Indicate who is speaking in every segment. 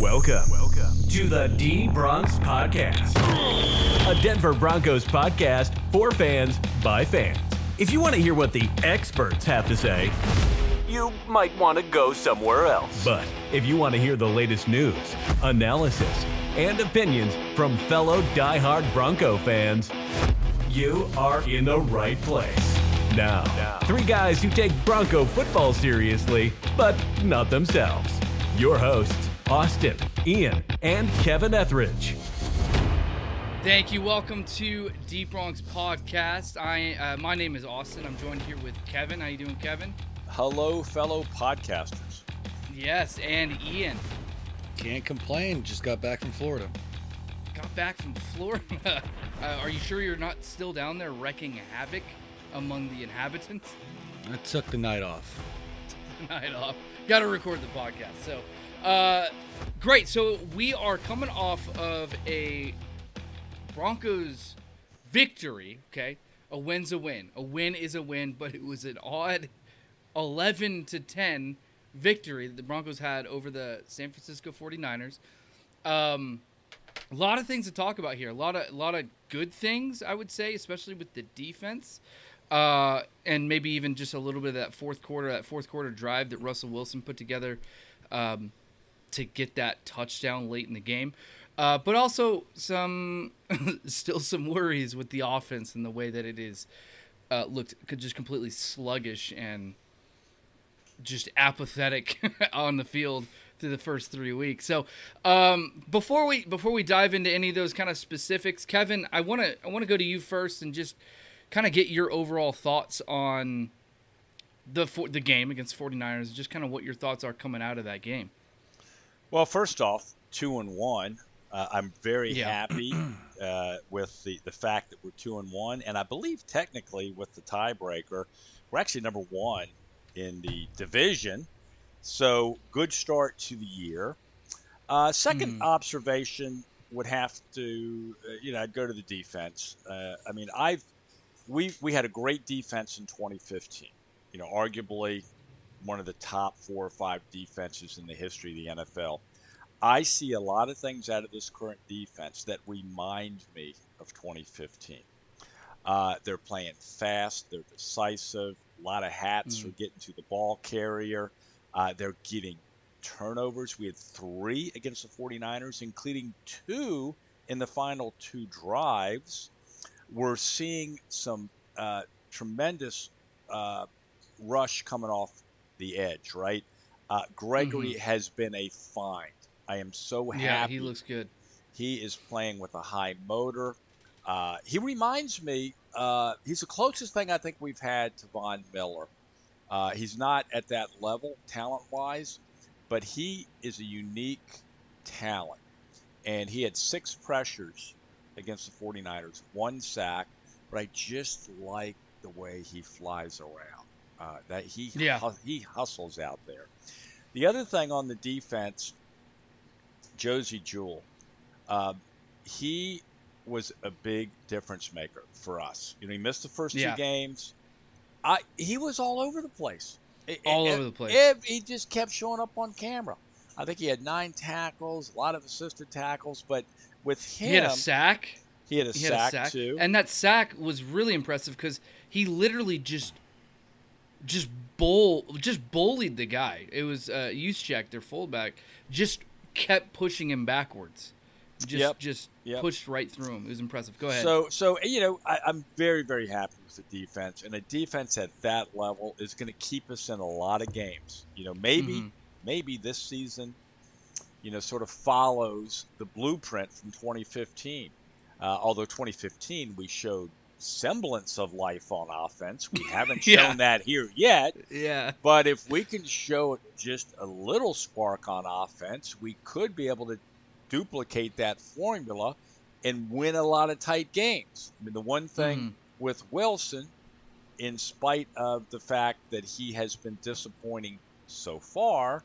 Speaker 1: Welcome, welcome to the D Bronx Podcast, a Denver Broncos podcast for fans by fans. If you want to hear what the experts have to say, you might want to go somewhere else. But if you want to hear the latest news, analysis, and opinions from fellow die-hard Bronco fans, you are in the right place. Now, three guys who take Bronco football seriously, but not themselves. Your hosts, Austin, Ian, and Kevin Etheridge.
Speaker 2: Thank you. Welcome to Deep Bronx Podcast. I uh, my name is Austin. I'm joined here with Kevin. How you doing, Kevin?
Speaker 3: Hello, fellow podcasters.
Speaker 2: Yes, and Ian.
Speaker 4: Can't complain. Just got back from Florida.
Speaker 2: Got back from Florida. uh, are you sure you're not still down there wrecking havoc among the inhabitants?
Speaker 4: I took the night off.
Speaker 2: Night off. Got to record the podcast. So, uh, great. So we are coming off of a Broncos victory. Okay, a win's a win. A win is a win, but it was an odd 11 to 10 victory that the Broncos had over the San Francisco 49ers. Um, a lot of things to talk about here. A lot of a lot of good things, I would say, especially with the defense. Uh, and maybe even just a little bit of that fourth quarter, that fourth quarter drive that Russell Wilson put together um, to get that touchdown late in the game. Uh, but also some, still some worries with the offense and the way that it is uh, looked could just completely sluggish and just apathetic on the field through the first three weeks. So um, before we before we dive into any of those kind of specifics, Kevin, I want to I want to go to you first and just kind of get your overall thoughts on the the game against 49ers, just kind of what your thoughts are coming out of that game.
Speaker 3: Well, first off, two and one. Uh, I'm very
Speaker 2: Yeah.
Speaker 3: happy uh, with the, the fact that we're two and one, and I believe technically with the tiebreaker, we're actually number one in the division. So good start to the year. Uh, second
Speaker 2: Hmm.
Speaker 3: observation would have to, uh, you know, I'd go to the defense. Uh, I mean, I've we we had a great defense in 2015. You know, arguably one of the top four or five defenses in the history of the NFL. I see a lot of things out of this current defense that remind me of 2015. Uh, they're playing fast, they're decisive, a lot of hats
Speaker 2: Mm.
Speaker 3: for getting to the ball carrier. Uh, they're getting turnovers. We had three against the 49ers, including two in the final two drives. We're seeing some uh, tremendous uh, rush coming off the edge, right? Uh, Gregory has been a find. I am so happy.
Speaker 2: Yeah, he looks good.
Speaker 3: He is playing with a high motor. Uh, he reminds me. Uh, he's the closest thing I think we've had to Von Miller. Uh, he's not at that level talent-wise, but he is a unique talent. And he had six pressures against the 49ers, one sack. But I just like the way he flies around. Uh, that he
Speaker 2: Yeah.
Speaker 3: hu- he hustles out there. The other thing on the defense, Josey Jewell, uh, he was a big difference maker for us. You know, he missed the first
Speaker 2: Yeah.
Speaker 3: two games. I he was all over the place.
Speaker 2: All
Speaker 3: it-
Speaker 2: over the place.
Speaker 3: it- he just kept showing up on camera. I think he had nine tackles, a lot of assisted tackles, but with him,
Speaker 2: He had a sack.
Speaker 3: he had a,
Speaker 2: He had a sack,
Speaker 3: too.
Speaker 2: and that sack was really impressive because he literally just, just bull, just bullied the guy. It was uh, check their fullback, just kept pushing him backwards, just
Speaker 3: Yep.
Speaker 2: just
Speaker 3: Yep.
Speaker 2: pushed right through him. It was impressive. Go ahead.
Speaker 3: So, so you know, I, I'm very, very happy with the defense, and a defense at that level is going to keep us in a lot of games. You know, maybe,
Speaker 2: Mhm.
Speaker 3: maybe this season, you know, sort of follows the blueprint from 2015. Uh, although 2015 we showed semblance of life on offense, we haven't shown
Speaker 2: Yeah.
Speaker 3: that here yet.
Speaker 2: yeah,
Speaker 3: But if we can show just a little spark on offense, we could be able to duplicate that formula and win a lot of tight games. I mean, the one thing
Speaker 2: Mhm.
Speaker 3: with Wilson, in spite of the fact that he has been disappointing so far,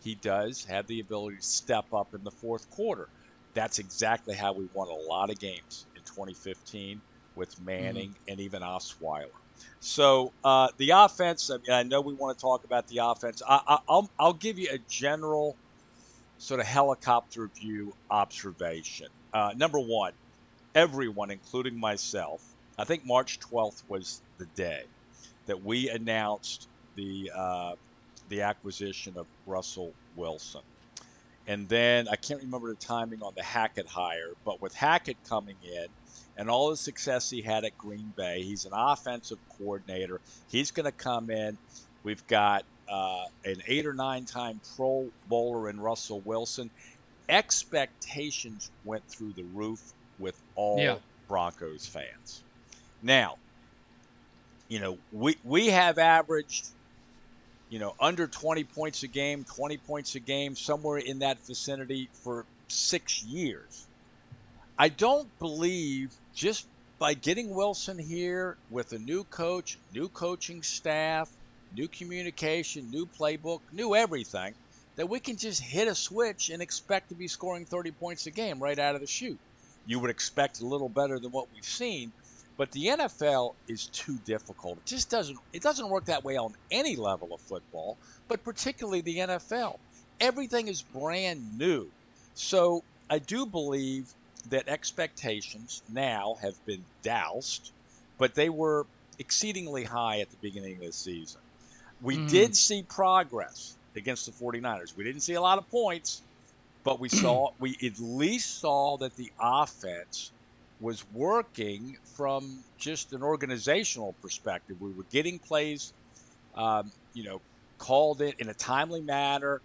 Speaker 3: he does have the ability to step up in the fourth quarter. That's exactly how we won a lot of games in 2015 with Manning and even Osweiler. So uh, the offense. I mean, I know we want to talk about the offense. I, I, I'll I'll give you a general sort of helicopter view observation. Uh, number one, everyone, including myself, I think March 12th was the day that we announced the uh, the acquisition of Russell Wilson. And then I can't remember the timing on the Hackett hire, but with Hackett coming in and all the success he had at Green Bay, he's an offensive coordinator. He's going to come in. We've got uh, an eight or nine time Pro Bowler in Russell Wilson. Expectations went through the roof with all
Speaker 2: Yeah.
Speaker 3: Broncos fans. Now, you know, we, we have averaged, you know, under 20 points a game, 20 points a game, somewhere in that vicinity for six years. I don't believe just by getting Wilson here with a new coach, new coaching staff, new communication, new playbook, new everything, that we can just hit a switch and expect to be scoring 30 points a game right out of the chute. You would expect a little better than what we've seen, but the NFL is too difficult. It just doesn't it doesn't work that way on any level of football, but particularly the NFL. Everything is brand new. So I do believe that expectations now have been doused, but they were exceedingly high at the beginning of the season. We
Speaker 2: Mm.
Speaker 3: did see progress against the 49ers. We didn't see a lot of points, but we saw we at least saw that the offense was working from just an organizational perspective. We were getting plays, um, you know, called it in a timely manner.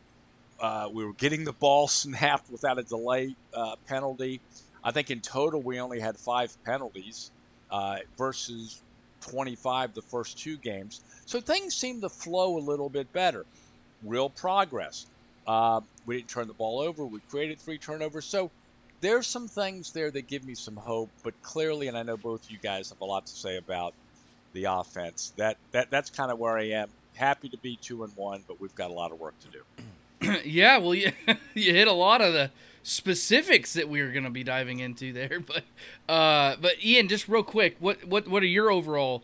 Speaker 3: Uh, we were getting the ball snapped without a delay uh, penalty. I think in total we only had five penalties uh, versus 25 the first two games. So things seem to flow a little bit better. Real progress. Uh, we didn't turn the ball over. We created three turnovers. So there's some things there that give me some hope. But clearly, and I know both you guys have a lot to say about the offense. That that that's kind of where I am. Happy to be two and one, but we've got a lot of work to do.
Speaker 2: yeah, well, you, you hit a lot of the specifics that we are going to be diving into there, but uh, but Ian, just real quick, what what what are your overall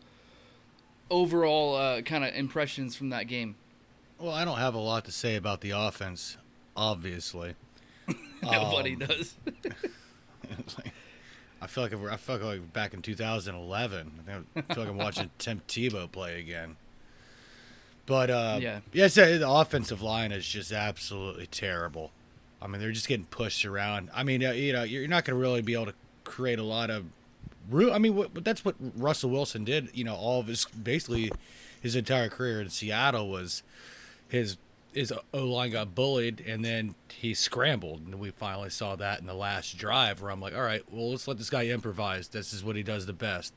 Speaker 2: overall uh, kind of impressions from that game?
Speaker 4: Well, I don't have a lot to say about the offense, obviously.
Speaker 2: Nobody
Speaker 4: Um,
Speaker 2: does.
Speaker 4: I feel like we're, I feel like back in 2011. I I feel like I'm watching Tim Tebow play again. But uh,
Speaker 2: Yeah.
Speaker 4: yeah, so the offensive line is just absolutely terrible. I mean, they're just getting pushed around. I mean, uh, you know, you're not going to really be able to create a lot of room. I mean, that's what Russell Wilson did. You know, all of his basically his entire career in Seattle was his his O line got bullied and then he scrambled and we finally saw that in the last drive where I'm like, all right, well let's let this guy improvise. This is what he does the best.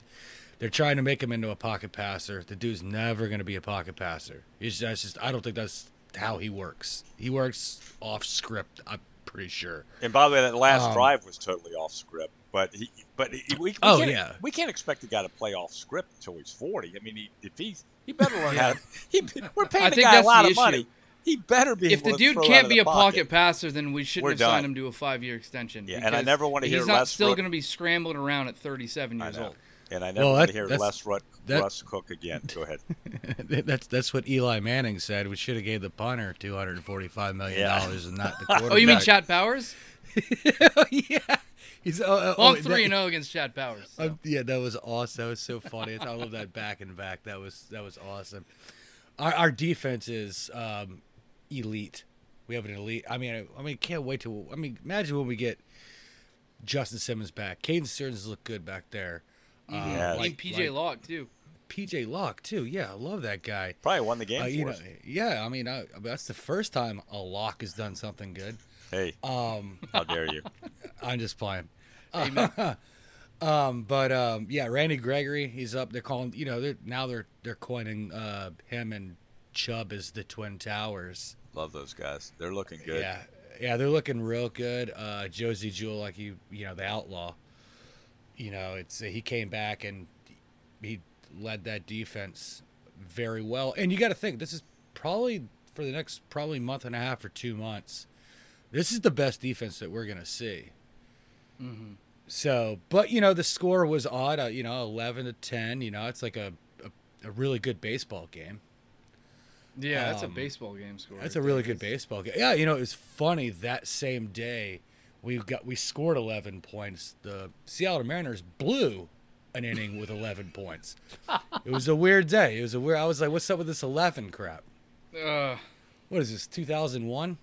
Speaker 4: They're trying to make him into a pocket passer. The dude's never going to be a pocket passer. He's that's just I don't think that's how he works. He works off script. I'm pretty sure.
Speaker 3: And by the way, that last
Speaker 4: Um,
Speaker 3: drive was totally off script. But he, but he, we, we
Speaker 4: Oh,
Speaker 3: can't,
Speaker 4: yeah.
Speaker 3: we can't expect the guy to play off script until he's forty. I mean, he, if he's he better learn how to. He, we're paying
Speaker 2: I
Speaker 3: the guy a lot of
Speaker 2: issue.
Speaker 3: money. He better be.
Speaker 2: if the dude can't be a pocket passer, then we shouldn't
Speaker 3: We're
Speaker 2: have
Speaker 3: done.
Speaker 2: signed him to a five-year extension.
Speaker 3: Yeah, and I never wanna hear
Speaker 2: he's not still going to be scrambling around at 37 years old.
Speaker 3: And I never
Speaker 4: Well,
Speaker 3: want to hear Les Russ,
Speaker 4: that-
Speaker 3: Russ Cook again. Go ahead.
Speaker 4: that's that's what Eli Manning said. We should have gave the punter 245 million
Speaker 3: Yeah.
Speaker 4: dollars and not the quarterback.
Speaker 2: Oh, you mean Chad Powers?
Speaker 4: yeah. He's oh, oh,
Speaker 2: Well,
Speaker 4: oh,
Speaker 2: I'm three and
Speaker 4: that-
Speaker 2: zero against Chad Powers. so.
Speaker 4: Um, yeah, that was awesome. That was so funny. I love that back and back. That was that was awesome. Our, our defense is um, elite. We have an elite. I mean, I, I mean, can't wait to. I mean, imagine when we get Justin Simmons back. Caden Sterns look good back there. Uh,
Speaker 3: Yeah.
Speaker 2: and PJ Locke too.
Speaker 4: PJ Locke too. Yeah, I love that guy.
Speaker 3: Probably won the game
Speaker 4: Uh,
Speaker 3: for
Speaker 4: you know,
Speaker 3: us.
Speaker 4: yeah. I mean, I, that's the first time a lock has done something good.
Speaker 3: Hey,
Speaker 4: Um,
Speaker 3: how dare you?
Speaker 4: I'm just playing. Um, but um, yeah, Randy Gregory, he's up. They're calling, you know, they're now they're they're coining uh, him and Chubb as the Twin Towers.
Speaker 3: Love those guys. They're looking good.
Speaker 4: Yeah, yeah, they're looking real good. Uh, Josey Jewell, like you, you know, the outlaw. You know, it's he came back and he led that defense very well. And you got to think this is probably for the next probably month and a half or two months. This is the best defense that we're gonna see.
Speaker 2: hmm
Speaker 4: So, but you know, the score was odd. Uh, you know, eleven to ten. You know, it's like a, a a really good baseball game.
Speaker 2: Yeah, that's a
Speaker 4: Um,
Speaker 2: baseball game score.
Speaker 4: That's a really good baseball game. Yeah, you know, it was funny that same day we got we scored 11 points. The Seattle Mariners blew an inning with 11 points. It was a weird day. It was a weird. I was like, "What's up with this 11 crap?"
Speaker 2: Uh,
Speaker 4: What is this? 2001.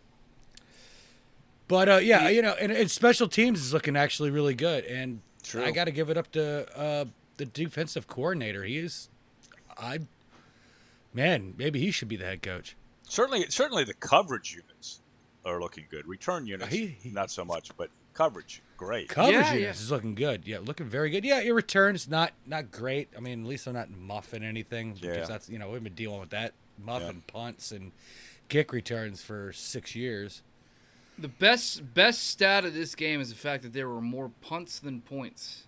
Speaker 4: But uh, yeah, you know, and, and special teams is looking actually really good, and
Speaker 3: True.
Speaker 4: I got to give it up to uh, the defensive coordinator. He is, I, man, maybe he should be the head coach.
Speaker 3: Certainly, certainly the coverage units are looking good. Return uh, units,
Speaker 4: he- he-
Speaker 3: not so much, but coverage, great.
Speaker 4: Coverage
Speaker 2: Yeah,
Speaker 4: units
Speaker 2: yeah.
Speaker 4: is looking good. Yeah, looking very good. Yeah, your returns not not great. I mean, at least I'm not muffing anything because
Speaker 3: Yeah.
Speaker 4: that's you know we've been dealing with that muffing punts and kick returns for six years.
Speaker 2: the best best stat of this game is the fact that there were more punts than points.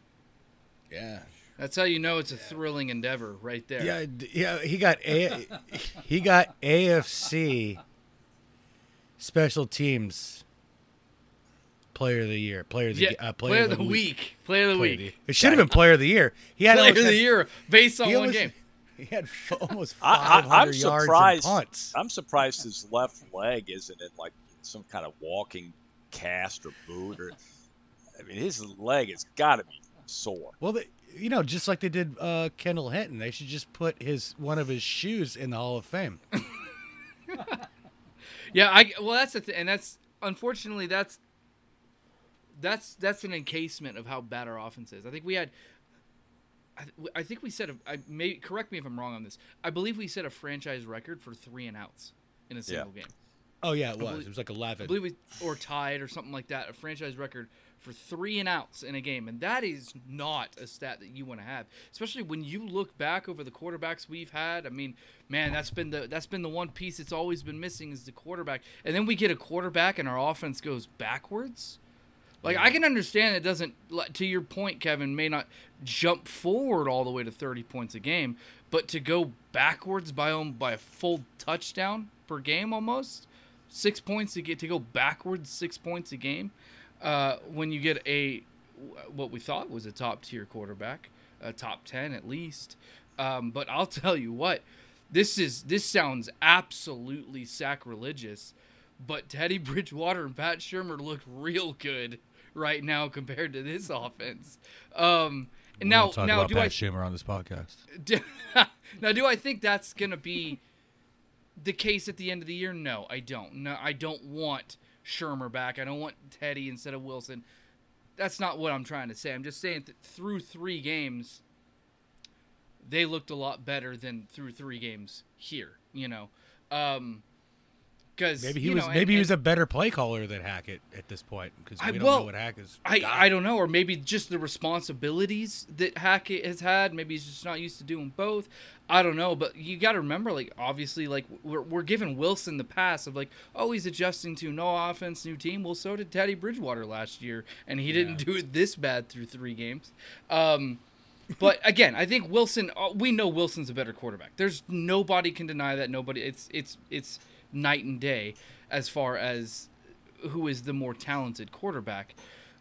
Speaker 4: Yeah.
Speaker 2: That's how you know it's a thrilling endeavor, right there.
Speaker 4: Yeah, yeah. He got a he got AFC special teams player of the year, player of the
Speaker 2: Yeah,
Speaker 4: uh,
Speaker 2: player, of the week. Player of the
Speaker 4: Player of
Speaker 2: week.
Speaker 4: the- It should have been player of the year. He had
Speaker 2: Player of the
Speaker 4: had-
Speaker 2: year based on one
Speaker 4: almost-
Speaker 2: game.
Speaker 4: He had f- almost
Speaker 3: I,
Speaker 4: 500
Speaker 3: I, I'm
Speaker 4: yards
Speaker 3: surprised.
Speaker 4: and punts.
Speaker 3: I'm surprised his left leg isn't in like some kind of walking cast or boot or. I mean, his leg has got to be sore.
Speaker 4: Well, they, you know, just like they did uh, Kendall Hinton, they should just put his one of his shoes in the Hall of Fame.
Speaker 2: Yeah, I well that's the thing, and that's unfortunately that's that's that's an encasement of how bad our offense is. I think we had. I, I think we set a. I may correct me if I'm wrong on this. I believe we set a franchise record for three and outs in a single game.
Speaker 4: Oh yeah, it was.
Speaker 2: believe-
Speaker 4: It was like
Speaker 2: 11.
Speaker 4: I
Speaker 2: believe we or tied or something like that. A franchise record for three and outs in a game, and that is not a stat that you want to have, especially when you look back over the quarterbacks we've had. I mean, man, that's been the that's been the one piece that's always been missing is the quarterback, and then we get a quarterback and our offense goes backwards. Like I can understand it doesn't. To your point, Kevin may not jump forward all the way to thirty points a game, but to go backwards by um, by a full touchdown per game almost six points to get to go backwards six points a game uh, when you get a what we thought was a top tier quarterback, a top ten at least. Um, but I'll tell you what, this is this sounds absolutely sacrilegious. But Teddy Bridgewater and Pat Shurmur look real good right now compared to this offense. Um, and now, now do I
Speaker 4: Shurmur on this podcast?
Speaker 2: do, now, do I think that's gonna be the case at the end of the year? No, I don't. No, I don't want Shurmur back. I don't want Teddy instead of Wilson. That's not what I'm trying to say. I'm just saying that through three games, they looked a lot better than through three games here. You know, um, because
Speaker 4: Maybe he was.
Speaker 2: know, and-
Speaker 4: maybe he was a better play caller than Hackett at this point because
Speaker 2: I-
Speaker 4: we don't
Speaker 2: well,
Speaker 4: know what Hackett's.
Speaker 2: I,
Speaker 4: got.
Speaker 2: I don't know, or maybe just the responsibilities that Hackett has had. Maybe he's just not used to doing both. I don't know, but you got to remember, like obviously, like we're we're giving Wilson the pass of like, oh, he's adjusting to no offense, new team. Well, so did Teddy Bridgewater last year, and he didn't do it this bad through three games. Um, but again, I think Wilson. uh, We know Wilson's a better quarterback. There's nobody can deny that. Nobody. It's it's it's night and day as far as who is the more talented quarterback.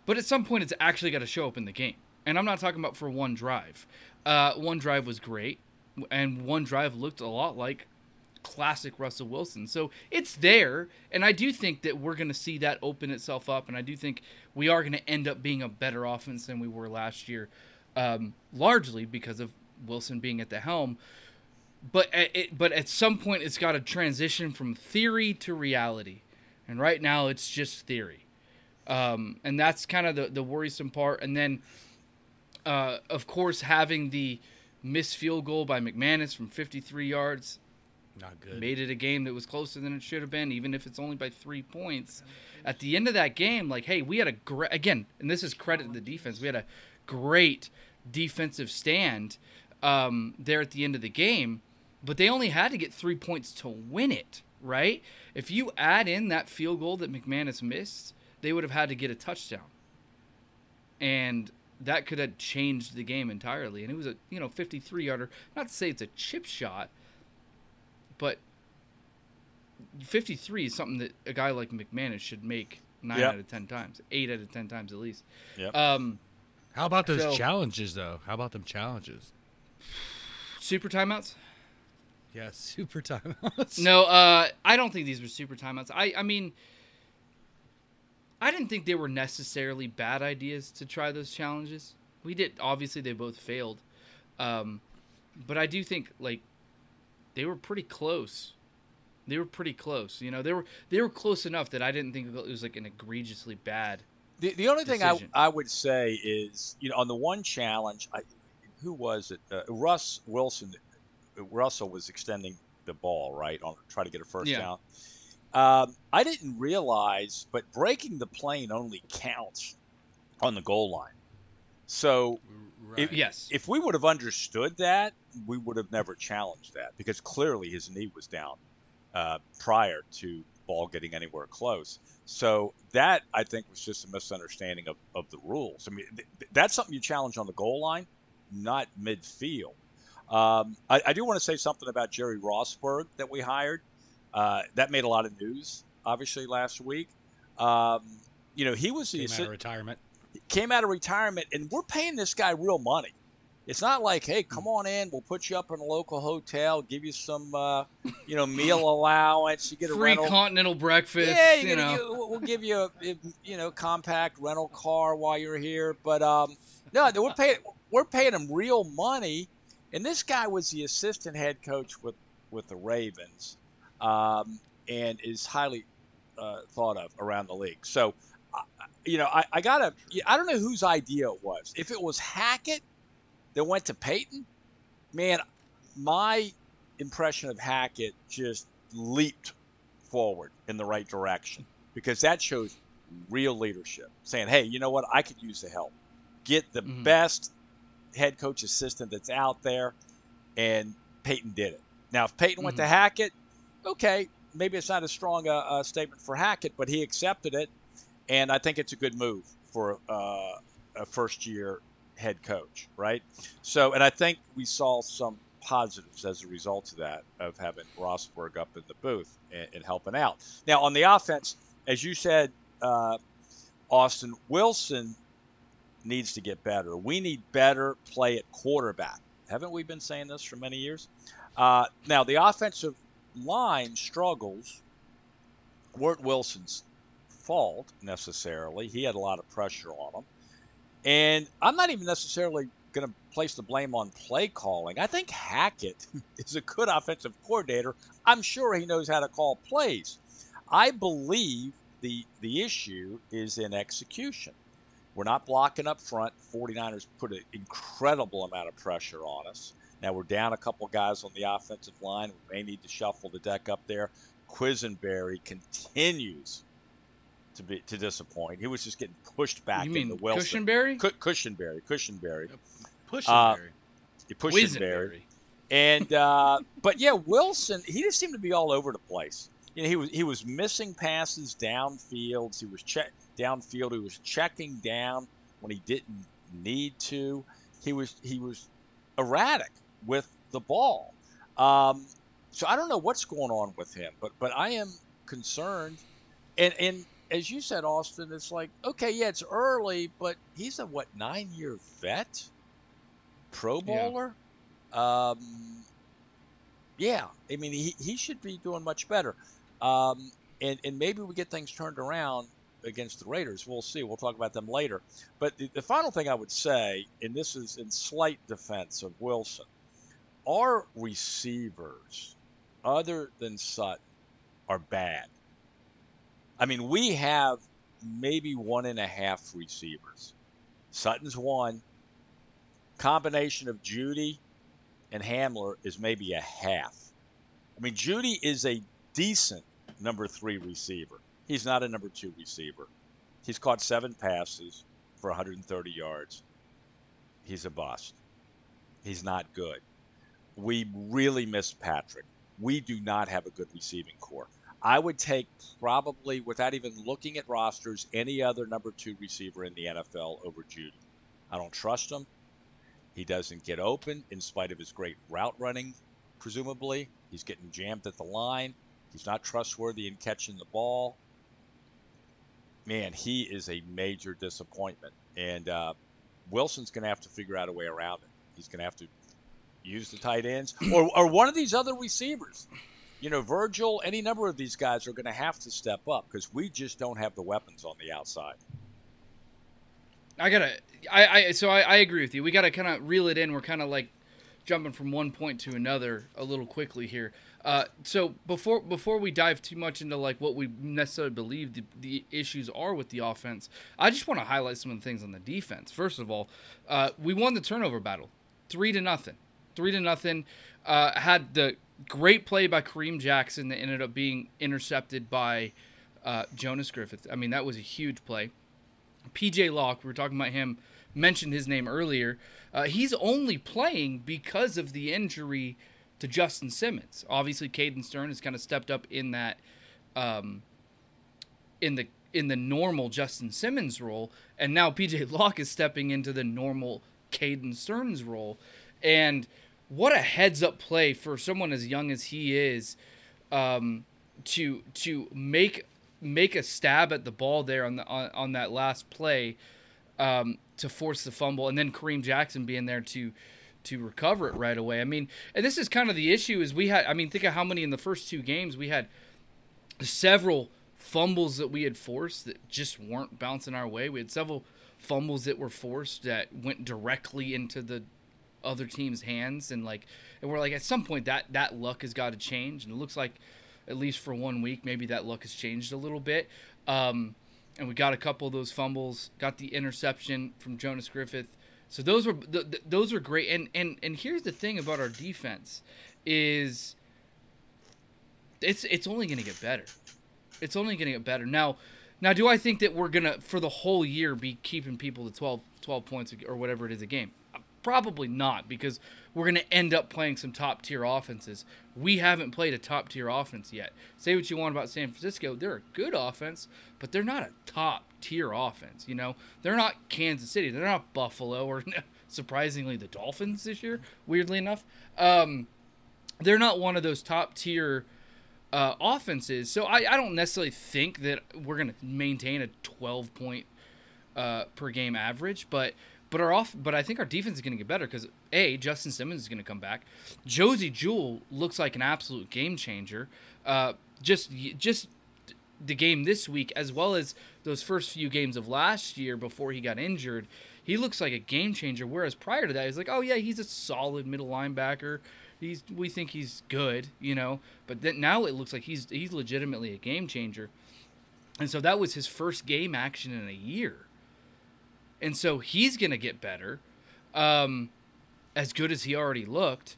Speaker 2: But at some point, it's actually got to show up in the game. And I'm not talking about for one drive. Uh, one drive was great, and one drive looked a lot like classic Russell Wilson. So it's there, and I do think that we're going to see that open itself up, and I do think we are going to end up being a better offense than we were last year, um, largely because of Wilson being at the helm. But at, it, but at some point, it's got to transition from theory to reality, and right now it's just theory, um, and that's kind of the the worrisome part. And then, uh, of course, having the missed field goal by McManus from 53 yards
Speaker 4: Not good.
Speaker 2: made it a game that was closer than it should have been, even if it's only by three points. At the end of that game, like, hey, we had a great again, and this is credit to the defense. We had a great defensive stand um, there at the end of the game, but they only had to get three points to win it. Right? If you add in that field goal that McManus missed, they would have had to get a touchdown, and that could have changed the game entirely. And it was a you know 53 yarder. Not to say it's a chip shot, but 53 is something that a guy like McManus should make nine
Speaker 3: Yeah.
Speaker 2: out of 10 times, eight out of 10 times at least.
Speaker 3: Yep.
Speaker 2: Um,
Speaker 4: How about those
Speaker 2: So-
Speaker 4: challenges though? How about them challenges?
Speaker 2: super timeouts?
Speaker 4: Yeah, super timeouts.
Speaker 2: No, uh, I don't think these were super timeouts. I, I mean, I didn't think they were necessarily bad ideas to try those challenges. We did. Obviously, they both failed, um, but I do think like they were pretty close. They were pretty close. You know, they were they were close enough that I didn't think it was like an egregiously bad.
Speaker 3: The, the only thing I. I would say is, you know, on the one challenge, I, who was it? Uh, Russ Wilson. Russell was extending the ball right on try to get a first
Speaker 2: Yeah.
Speaker 3: down. Um, I didn't realize, but breaking the plane only counts on the goal line. So
Speaker 4: Right.
Speaker 2: Yes.
Speaker 3: if we would have understood that, we would have never challenged that because clearly his knee was down uh, prior to ball getting anywhere close. So that I think was just a misunderstanding of, of the rules. I mean, th- that's something you challenge on the goal line, not midfield. Um, I, I do want to say something about Jerry Rosburg that we hired. Uh, that made a lot of news, obviously, last week. Um, you know, he was the
Speaker 4: Came out of retirement.
Speaker 3: came out of retirement, and we're paying this guy real money. It's not like, hey, come on in, we'll put you up in a local hotel, give you some, uh, you know, meal allowance, you get a
Speaker 2: Free
Speaker 3: rental.
Speaker 2: continental breakfast.
Speaker 3: yeah,
Speaker 2: you know.
Speaker 3: you- we'll give you a, a, you know, compact rental car while you're here. But um, no, we're paying we're paying him real money, and this guy was the assistant head coach with with the Ravens, um, and is highly uh, thought of around the league. So, I- you know, I, I gotta. I don't know whose idea it was. If it was Hackett that went to Peyton, man, my impression of Hackett just leaped forward in the right direction because that shows real leadership. Saying, hey, you know what? I could use the help. Get the
Speaker 2: Mhm.
Speaker 3: best head coach assistant that's out there, and Peyton did it. Now, if Peyton went to
Speaker 2: Mhm.
Speaker 3: Hackett, okay, maybe it's not a strong uh, uh, statement for Hackett, but he accepted it, and I think it's a good move for uh, a first year head coach, right? So, and I think we saw some positives as a result of that, of having Rosburg up in the booth and, and helping out. Now, on the offense, as you said, uh, Austin Wilson needs to get better. We need better play at quarterback. Haven't we been saying this for many years? Uh, now, the offensive line struggles weren't Wilson's fault necessarily. He had a lot of pressure on him. And I'm not even necessarily going to place the blame on play calling. I think Hackett is a good offensive coordinator. I'm sure he knows how to call plays. I believe the the issue is in execution. We're not blocking up front. 49ers put an incredible amount of pressure on us. Now we're down a couple guys on the offensive line. We may need to shuffle the deck up there. Quisenberry continues to be to disappoint. He was just getting pushed back
Speaker 2: you mean
Speaker 3: into Wilson.
Speaker 2: Cushenberry?
Speaker 3: Cu- Cushionberry, Cushionberry,
Speaker 4: Push
Speaker 3: Uh. Cushionberry, and uh, but yeah, Wilson, he just seemed to be all over the place. You know, he was he was missing passes downfield. He was check downfield. He was checking down when he didn't need to. He was he was erratic with the ball. Um, so I don't know what's going on with him, but but I am concerned. And and as you said, Austin, it's like okay, yeah, it's early, but he's a what nine year vet, Pro
Speaker 2: Yeah.
Speaker 3: Bowler. Um, yeah, I mean he, he should be doing much better. Um, and and maybe we get things turned around against the Raiders. We'll see. We'll talk about them later. But the, the final thing I would say, and this is in slight defense of Wilson, our receivers, other than Sutton, are bad. I mean, we have maybe one and a half receivers. Sutton's one. Combination of Jeudy and Hamler is maybe a half. I mean, Jeudy is a decent number three receiver. He's not a number two receiver. He's caught seven passes for 130 yards. He's a bust. He's not good. We really miss Patrick. We do not have a good receiving corps. I would take probably, without even looking at rosters, any other number two receiver in the NFL over Jeudy. I don't trust him. He doesn't get open in spite of his great route running, presumably. He's getting jammed at the line. He's not trustworthy in catching the ball. Man, he is a major disappointment. And uh, Wilson's going to have to figure out a way around it. He's going to have to use the tight ends, or, or one of these other receivers. You know, Virgil, any number of these guys are going to have to step up because we just don't have the weapons on the outside.
Speaker 2: I gotta, I, I so I, I agree with you. We gotta kind of reel it in. We're kind of like jumping from one point to another a little quickly here. Uh, so before before we dive too much into like what we necessarily believe the, the issues are with the offense, I just want to highlight some of the things on the defense. First of all, uh, we won the turnover battle, three to nothing, three to nothing. Uh, had the great play by Kareem Jackson that ended up being intercepted by uh, Jonas Griffith. I mean that was a huge play. PJ Locke, we were talking about him, mentioned his name earlier. Uh, he's only playing because of the injury to Justin Simmons. Obviously, Caden Stern has kind of stepped up in that, um, in the in the normal Justin Simmons role, and now PJ Locke is stepping into the normal Caden Stern's role. And what a heads up play for someone as young as he is, um, to to make make a stab at the ball there on the on, on that last play um, to force the fumble, and then Kareem Jackson being there to to recover it right away. I mean, and this is kind of the issue is we had. I mean, think of how many in the first two games we had several fumbles that we had forced that just weren't bouncing our way. We had several fumbles that were forced that went directly into the other team's hands, and like, and we're like, at some point that that luck has got to change, and it looks like at least for one week, maybe that luck has changed a little bit. Um, and we got a couple of those fumbles, got the interception from Jonas Griffith. So those were th- th- those were great. And and and here's the thing about our defense is it's it's only going to get better. It's only going to get better. Now now do I think that we're going to for the whole year be keeping people to 12 12 points or whatever it is a game? Probably not because we're going to end up playing some top tier offenses. We haven't played a top tier offense yet. Say what you want about San Francisco, they're a good offense, but they're not a top tier offense. You know, they're not Kansas City, they're not Buffalo, or surprisingly the Dolphins this year. Weirdly enough, um, they're not one of those top tier uh, offenses. So I, I don't necessarily think that we're going to maintain a 12 point uh, per game average, but but our off, but I think our defense is going to get better because a Justin Simmons is going to come back. Josey Jewell looks like an absolute game changer. Uh, just just the game this week, as well as those first few games of last year before he got injured, he looks like a game changer. Whereas prior to that, he's like, oh yeah, he's a solid middle linebacker. He's we think he's good, you know. But then now it looks like he's he's legitimately a game changer. And so that was his first game action in a year and so he's gonna get better, um, as good as he already looked,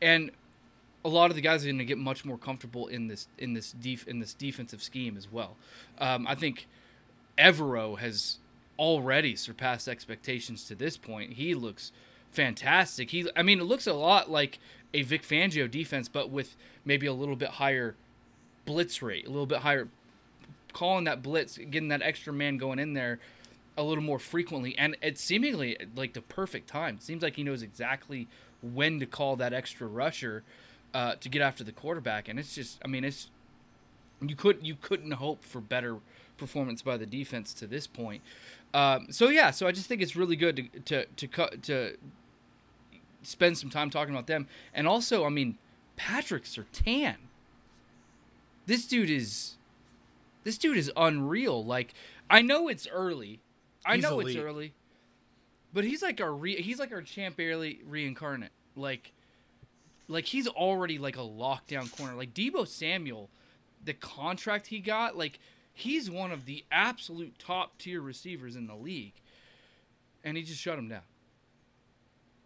Speaker 2: and a lot of the guys are to get much more comfortable in this in this def, in this defensive scheme as well. Um, I think Evero has already surpassed expectations to this point. He looks fantastic. He, I mean, it looks a lot like a Vic Fangio defense, but with maybe a little bit higher blitz rate, a little bit higher calling that blitz, getting that extra man going in there a little more frequently, and it's seemingly like the perfect time. It seems like he knows exactly when to call that extra rusher uh, to get after the quarterback, and it's just, I mean, it's you could you couldn't hope for better performance by the defense to this point. Um, so yeah, so I just think it's really good to to to cut to spend some time talking about them, and also, I mean, Patrick Surtain. This dude is, this dude is unreal. Like I know it's early, I
Speaker 4: He's
Speaker 2: know
Speaker 4: elite.
Speaker 2: it's early, but he's like our re- he's like our Champ Bailey reincarnate. Like, like he's already like a lockdown corner. Like Deebo Samuel, the contract he got, like he's one of the absolute top tier receivers in the league, and he just shut him down.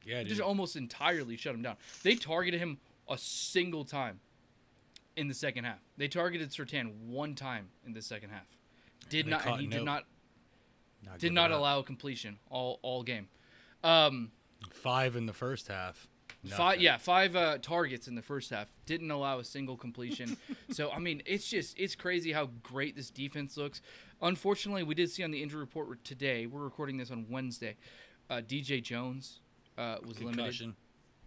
Speaker 4: Yeah, dude.
Speaker 2: Just almost entirely shut him down. They targeted him a single time in the second half. They targeted Surtain one time in the second half. Did not, and he did not
Speaker 4: Not
Speaker 2: did not
Speaker 4: up.
Speaker 2: allow completion all all game. Um,
Speaker 4: five in the first half.
Speaker 2: five, yeah, five uh, targets in the first half. Didn't allow a single completion. so I mean, it's just it's crazy how great this defense looks. Unfortunately, we did see on the injury report today. We're recording this on Wednesday. Uh, DJ Jones uh, was limited.
Speaker 4: concussion.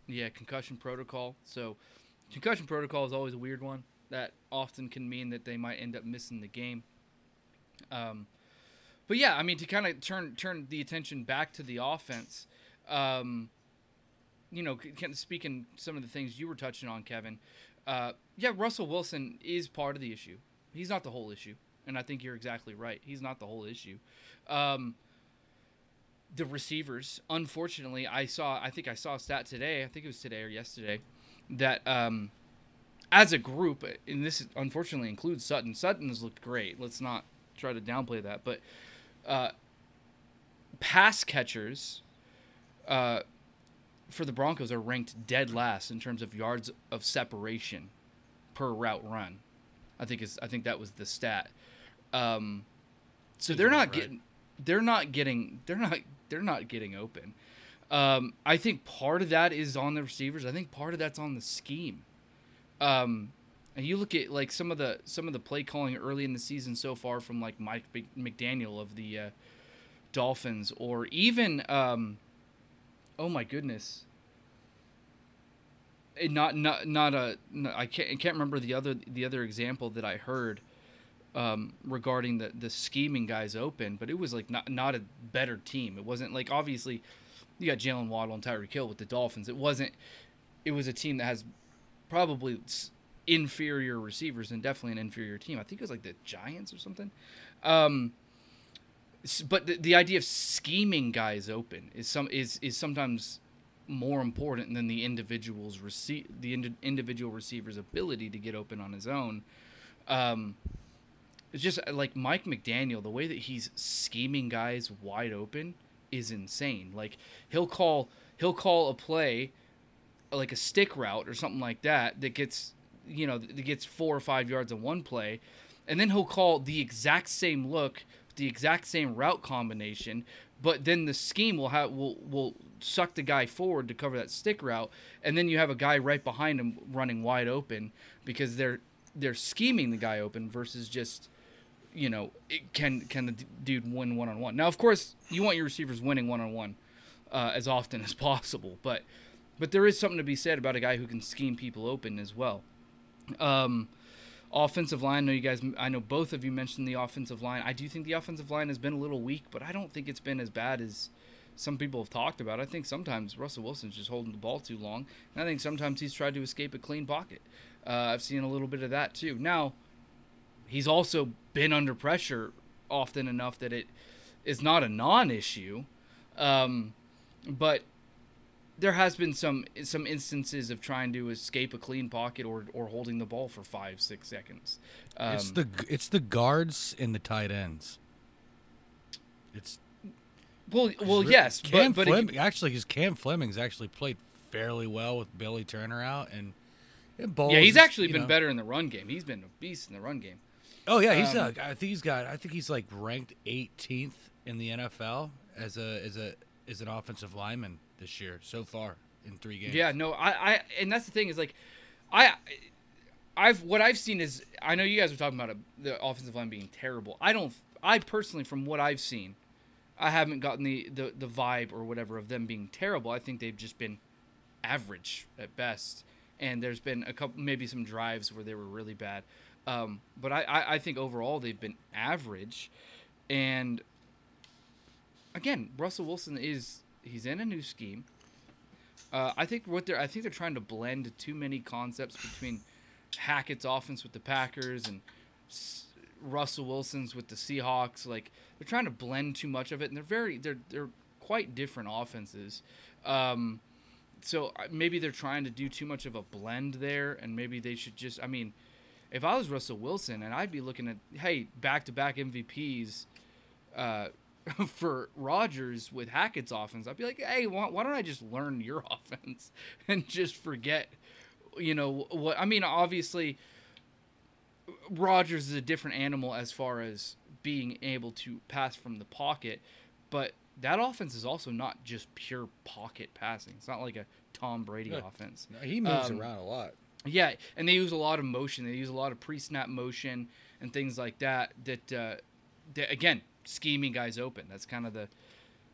Speaker 2: Yeah, concussion protocol. So, concussion protocol is always a weird one. That often can mean that they might end up missing the game. Um, but yeah, I mean to kind of turn turn the attention back to the offense. Um, you know, speaking some of the things you were touching on, Kevin. Uh, yeah, Russell Wilson is part of the issue. He's not the whole issue, and I think you're exactly right. He's not the whole issue. Um, the receivers, unfortunately, I saw. I think I saw a stat today. I think it was today or yesterday that um, as a group, and this unfortunately includes Sutton. Sutton has looked great. Let's not try to downplay that, but uh, pass catchers uh, for the Broncos are ranked dead last in terms of yards of separation per route run. I think is I think that was the stat. Um, so they're not
Speaker 4: right.
Speaker 2: getting they're not getting they're not they're not getting open. Um, I think part of that is on the receivers. I think part of that's on the scheme. Um, and you look at like some of the some of the play calling early in the season so far from like Mike McDaniel of the uh, Dolphins, or even um, oh my goodness, Eh, not not not a no, I can't I can't remember the other the other example that I heard um, regarding the the scheming guys open, but it was like not not a better team. It wasn't like obviously you got Jaylen Waddle and Tyreek Hill with the Dolphins. It wasn't. It was a team that has probably inferior receivers and definitely an inferior team. I think it was like the Giants or something. Um, but the, the idea of scheming guys open is some is is sometimes more important than the individual's receive the indi- individual receiver's ability to get open on his own. Um, it's just uh, like Mike McDaniel, the way that he's scheming guys wide open is insane. Like he'll call he'll call a play like a stick route or something like that that gets you know gets four or five yards in one play, and then he'll call the exact same look, the exact same route combination, but then the scheme will have will will suck the guy forward to cover that stick route, and then you have a guy right behind him running wide open because they're they're scheming the guy open versus just you know it, can can the d- dude win one on one. Now of course you want your receivers winning one on one as often as possible, but but there is something to be said about a guy who can scheme people open as well. Um, offensive line. I know you guys. I know both of you mentioned the offensive line. I do think the offensive line has been a little weak, but I don't think it's been as bad as some people have talked about. I think sometimes Russell Wilson's just holding the ball too long, and I think sometimes he's tried to escape a clean pocket. Uh, I've seen a little bit of that too. Now, he's also been under pressure often enough that it is not a non-issue, um, but there has been some some instances of trying to escape a clean pocket or or holding the ball for five six seconds. Um,
Speaker 4: it's the it's the guards and the tight ends. It's
Speaker 2: well well yes,
Speaker 4: Cam
Speaker 2: but but it-
Speaker 4: Fleming, actually, because Cam Fleming's actually played fairly well with Billy Turner out, and,
Speaker 2: yeah, he's actually been
Speaker 4: know-
Speaker 2: better in the run game. He's been a beast in the run game.
Speaker 4: Oh yeah, he's
Speaker 2: um,
Speaker 4: uh, I think he's got I think he's like ranked 18th in the NFL as a as a as an offensive lineman this year so far in three games.
Speaker 2: Yeah, no, I, I, and that's the thing is like, I, I've what I've seen is I know you guys are talking about a, the offensive line being terrible. I don't, I personally, from what I've seen, I haven't gotten the the the vibe or whatever of them being terrible. I think they've just been average at best, and there's been a couple, maybe some drives where they were really bad. Um, but I, I, I think overall they've been average, and again, Russell Wilson is he's in a new scheme. Uh, I think what they're I think they're trying to blend too many concepts between Hackett's offense with the Packers and S- Russell Wilson's with the Seahawks. Like they're trying to blend too much of it, and they're very they're they're quite different offenses. Um, so uh, maybe they're trying to do too much of a blend there, and maybe they should just. I mean, if I was Russell Wilson, and I'd be looking at hey back to back MVPs. Uh, for Rodgers with Hackett's offense, I'd be like, hey, why, why don't I just learn your offense and just forget, you know, what I mean? Obviously, Rodgers is a different animal as far as being able to pass from the pocket, but that offense is also not just pure pocket passing. It's not like a Tom Brady
Speaker 4: Yeah.
Speaker 2: offense.
Speaker 4: No, he moves
Speaker 2: Um,
Speaker 4: around a lot.
Speaker 2: Yeah, and they use a lot of motion. They use a lot of pre-snap motion and things like that. That, uh, that again, scheming guys open. That's kind of the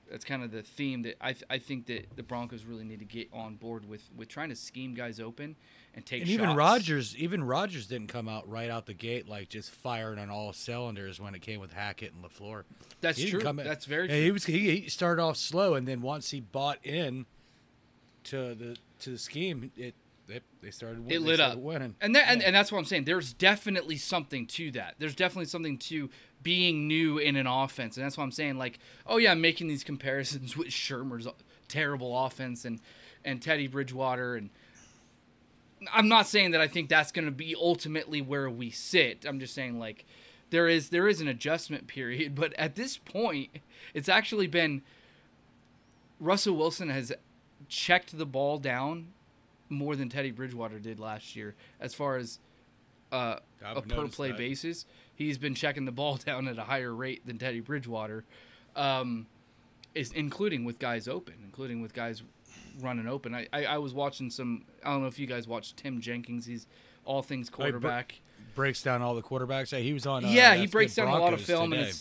Speaker 2: that's kind of the theme that I, th- I think that the Broncos really need to get on board with with trying to scheme guys open and take
Speaker 4: And
Speaker 2: shots.
Speaker 4: even Rodgers, even Rodgers didn't come out right out the gate like just firing on all cylinders when it came with Hackett and Lafleur.
Speaker 2: That's
Speaker 4: He
Speaker 2: true. That's very true.
Speaker 4: he was he, he started off slow, and then once he bought in, to the to the scheme, it they, they started win-
Speaker 2: it lit up
Speaker 4: winning.
Speaker 2: and that and, and that's what i'm saying there's definitely something to that there's definitely something to being new in an offense and that's what i'm saying like oh yeah i'm making these comparisons with shurmur's terrible offense and and teddy bridgewater and i'm not saying that i think that's going to be ultimately where we sit i'm just saying like there is there is an adjustment period but at this point it's actually been russell wilson has checked the ball down more than Teddy Bridgewater did last year as far as uh, a per play
Speaker 4: that.
Speaker 2: basis. He's been checking the ball down at a higher rate than Teddy Bridgewater, um, is including with guys open, including with guys running open. I, I, I was watching some. I don't know if you guys watched Tim Jenkins. He's all things
Speaker 4: br-
Speaker 2: quarterback.
Speaker 4: breaks down all the quarterbacks. Yeah, he was on. Uh,
Speaker 2: yeah, he breaks down a lot of film, and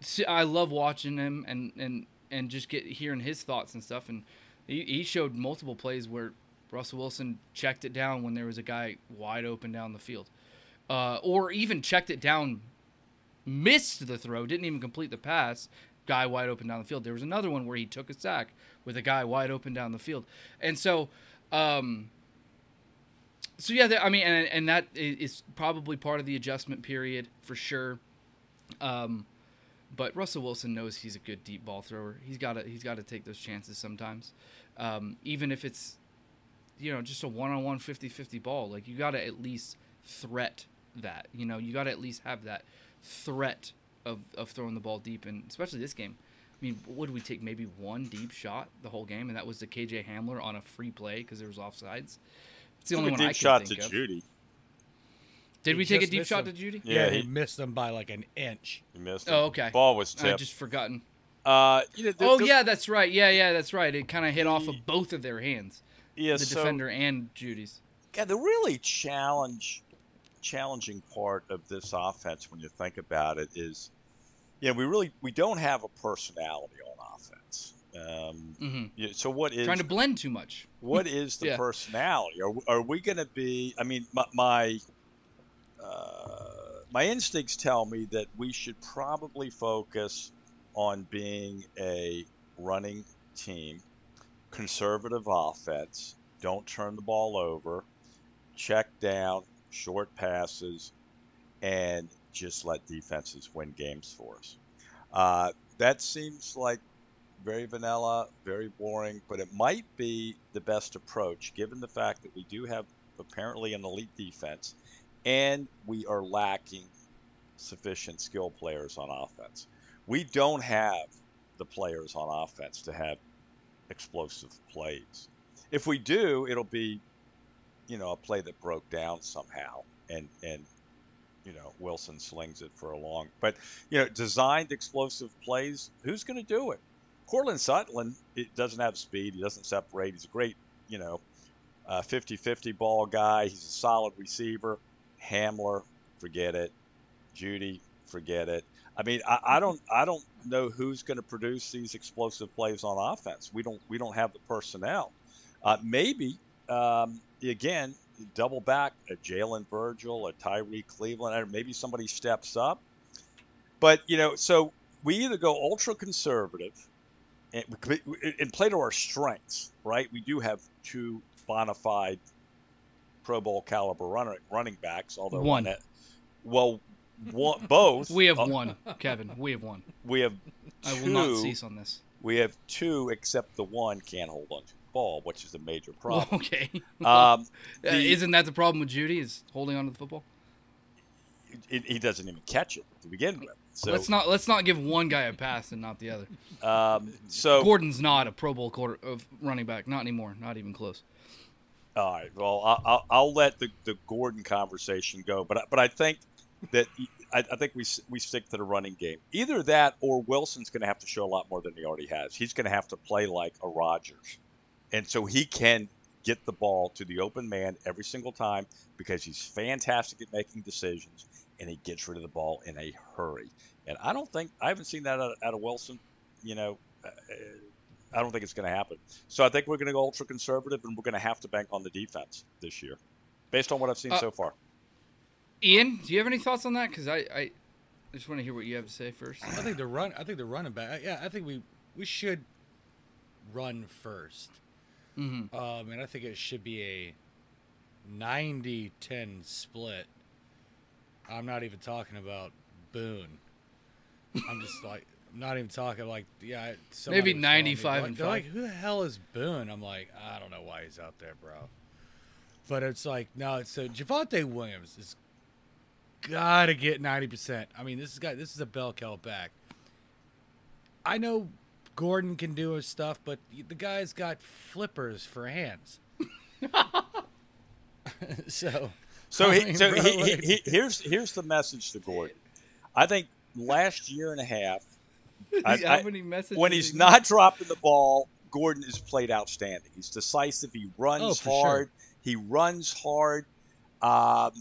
Speaker 4: today.
Speaker 2: I love watching him and and and just get hearing his thoughts and stuff. And he, he showed multiple plays where Russell Wilson checked it down when there was a guy wide open down the field, uh, or even checked it down, missed the throw, didn't even complete the pass. Guy wide open down the field. There was another one where he took a sack with a guy wide open down the field, and so. Um, so yeah, I mean, and, and that is probably part of the adjustment period for sure. Um, but Russell Wilson knows he's a good deep ball thrower. He's got to he's got to take those chances sometimes, um, even if it's you know just a one-on-one 50-50 ball. Like you got to at least threat that. You know, you got to at least have that threat of of throwing the ball deep, and especially this game. I mean, would we take? Maybe one deep shot the whole game, and that was the KJ Hamler on a free play because there was offsides. It's the only one
Speaker 3: deep
Speaker 2: I can
Speaker 3: shot
Speaker 2: think
Speaker 3: to
Speaker 2: of.
Speaker 3: Jeudy.
Speaker 2: Did
Speaker 4: He
Speaker 2: we take a deep shot
Speaker 4: him.
Speaker 2: to Jeudy?
Speaker 4: Yeah,
Speaker 3: Yeah,
Speaker 4: he,
Speaker 3: he-
Speaker 4: missed them by like an inch.
Speaker 3: He missed.
Speaker 2: Oh, okay.
Speaker 3: Ball was tipped.
Speaker 2: I
Speaker 3: tipped.
Speaker 2: just forgotten.
Speaker 3: Uh, you know, the-
Speaker 2: Oh
Speaker 3: the-
Speaker 2: yeah, that's right. Yeah, yeah, that's right. It kind of hit off of both of their hands,
Speaker 3: yeah.
Speaker 2: the
Speaker 3: so,
Speaker 2: defender and Jeudy's.
Speaker 3: Yeah, the really challenge, challenging part of this offense, when you think about it, is, you know, we really we don't have a personality on offense. Um,
Speaker 2: hmm
Speaker 3: yeah, so what is
Speaker 2: Trying to blend too much.
Speaker 3: what is the
Speaker 2: Yeah.
Speaker 3: personality? Are, are we going to be? I mean, my my, uh, my instincts tell me that we should probably focus on being a running team, conservative offense. Don't turn the ball over, check down, short passes, and just let defenses win games for us. Uh, that seems like very vanilla, very boring, but it might be the best approach given the fact that we do have apparently an elite defense and we are lacking sufficient skill players on offense. We don't have the players on offense to have explosive plays. If we do, it'll be, you know, a play that broke down somehow and and you know Wilson slings it for a long. But you know, designed explosive plays. Who's going to do it? Courtland Sutton it doesn't have speed. He doesn't separate. He's a great, you know, uh, 50-50 ball guy. He's a solid receiver. Hamler, forget it. Jeudy, forget it. I mean, I, I don't, I don't know who's going to produce these explosive plays on offense. We don't, we don't have the personnel. Uh, maybe um, again, double back a Jalen Virgil, a Tyrie Cleveland, or maybe somebody steps up. But you know, so we either go ultra conservative and, and play to our strengths, right? We do have two bona fide Pro Bowl caliber runner, running backs, although
Speaker 2: One.
Speaker 3: that- well, one, both.
Speaker 2: We have
Speaker 3: uh,
Speaker 2: one, Kevin. We have one.
Speaker 3: We have
Speaker 2: I
Speaker 3: two.
Speaker 2: will not cease on this.
Speaker 3: We have two, except the one can't hold on to ball, which is a major problem.
Speaker 2: okay.
Speaker 3: Um,
Speaker 2: Uh,
Speaker 3: the-
Speaker 2: Isn't that the problem with Jeudy? Is holding on to the football?
Speaker 3: he, he doesn't even catch it to begin with. So,
Speaker 2: let's not let's not give one guy a pass and not the other.
Speaker 3: um, so
Speaker 2: Gordon's not a Pro Bowl quarter of running back, not anymore, not even close.
Speaker 3: All right. Well, I'll, I'll, let the, the Gordon conversation go, but I- but I think that I, I think we we stick to the running game. Either that or Wilson's going to have to show a lot more than he already has. He's going to have to play like a Rodgers, and so he can get the ball to the open man every single time because he's fantastic at making decisions and he gets rid of the ball in a hurry. And I don't think I haven't seen that out, out of Wilson. You know, uh, I don't think it's going to happen. So I think we're going to go ultra conservative, and we're going to have to bank on the defense this year, based on what I've seen
Speaker 2: Uh,
Speaker 3: so far.
Speaker 2: Ian, do you have any thoughts on that? Because I, I I just want to hear what you have to say first.
Speaker 4: I think the run. I think the running back. Yeah, I think we we should run first.
Speaker 2: Mm-hmm.
Speaker 4: Um, and I think it should be a 90-10 split. I'm not even talking about Boone. I'm just like I'm not even talking like yeah.
Speaker 2: Maybe
Speaker 4: was telling me,
Speaker 2: 95
Speaker 4: like-
Speaker 2: and
Speaker 4: like, who the hell is Boone? I'm like, I don't know why he's out there, bro. But it's like no, it's so Javonte Williams is gotta get 90. percent I mean, this is got this is a bell cow back. I know Gordon can do his stuff, but the guy's got flippers for hands. so
Speaker 3: So,
Speaker 4: I
Speaker 3: he, so
Speaker 4: bro,
Speaker 3: he, he, he, here's here's the message to Gordon. I think last year and a half, I-
Speaker 2: How
Speaker 3: I-
Speaker 2: many messages?
Speaker 3: when he's not dropping the ball, Gordon has played outstanding. He's decisive. He runs
Speaker 4: Oh, for sure.
Speaker 3: hard. He runs hard. Um,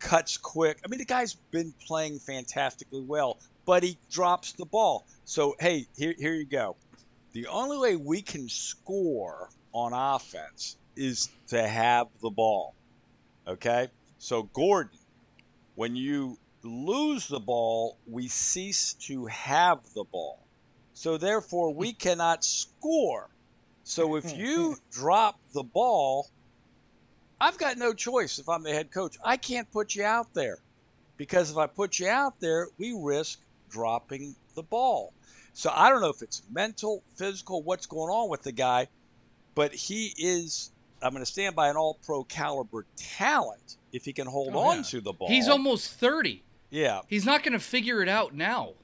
Speaker 3: cuts quick. I mean, the guy's been playing fantastically well, but he drops the ball. So hey, here here you go. The only way we can score on offense is to have the ball. Okay? So Gordon, when you lose the ball, we cease to have the ball. So therefore, we cannot score. So if you drop the ball, I've got no choice if I'm the head coach. I can't put you out there because if I put you out there, we risk dropping the ball. So I don't know if it's mental, physical, what's going on with the guy, but he is. I'm going to stand by an all pro caliber talent if he can hold
Speaker 4: Oh,
Speaker 3: on
Speaker 4: yeah.
Speaker 3: to the ball.
Speaker 2: He's almost 30.
Speaker 3: Yeah.
Speaker 2: He's not going to figure it out now.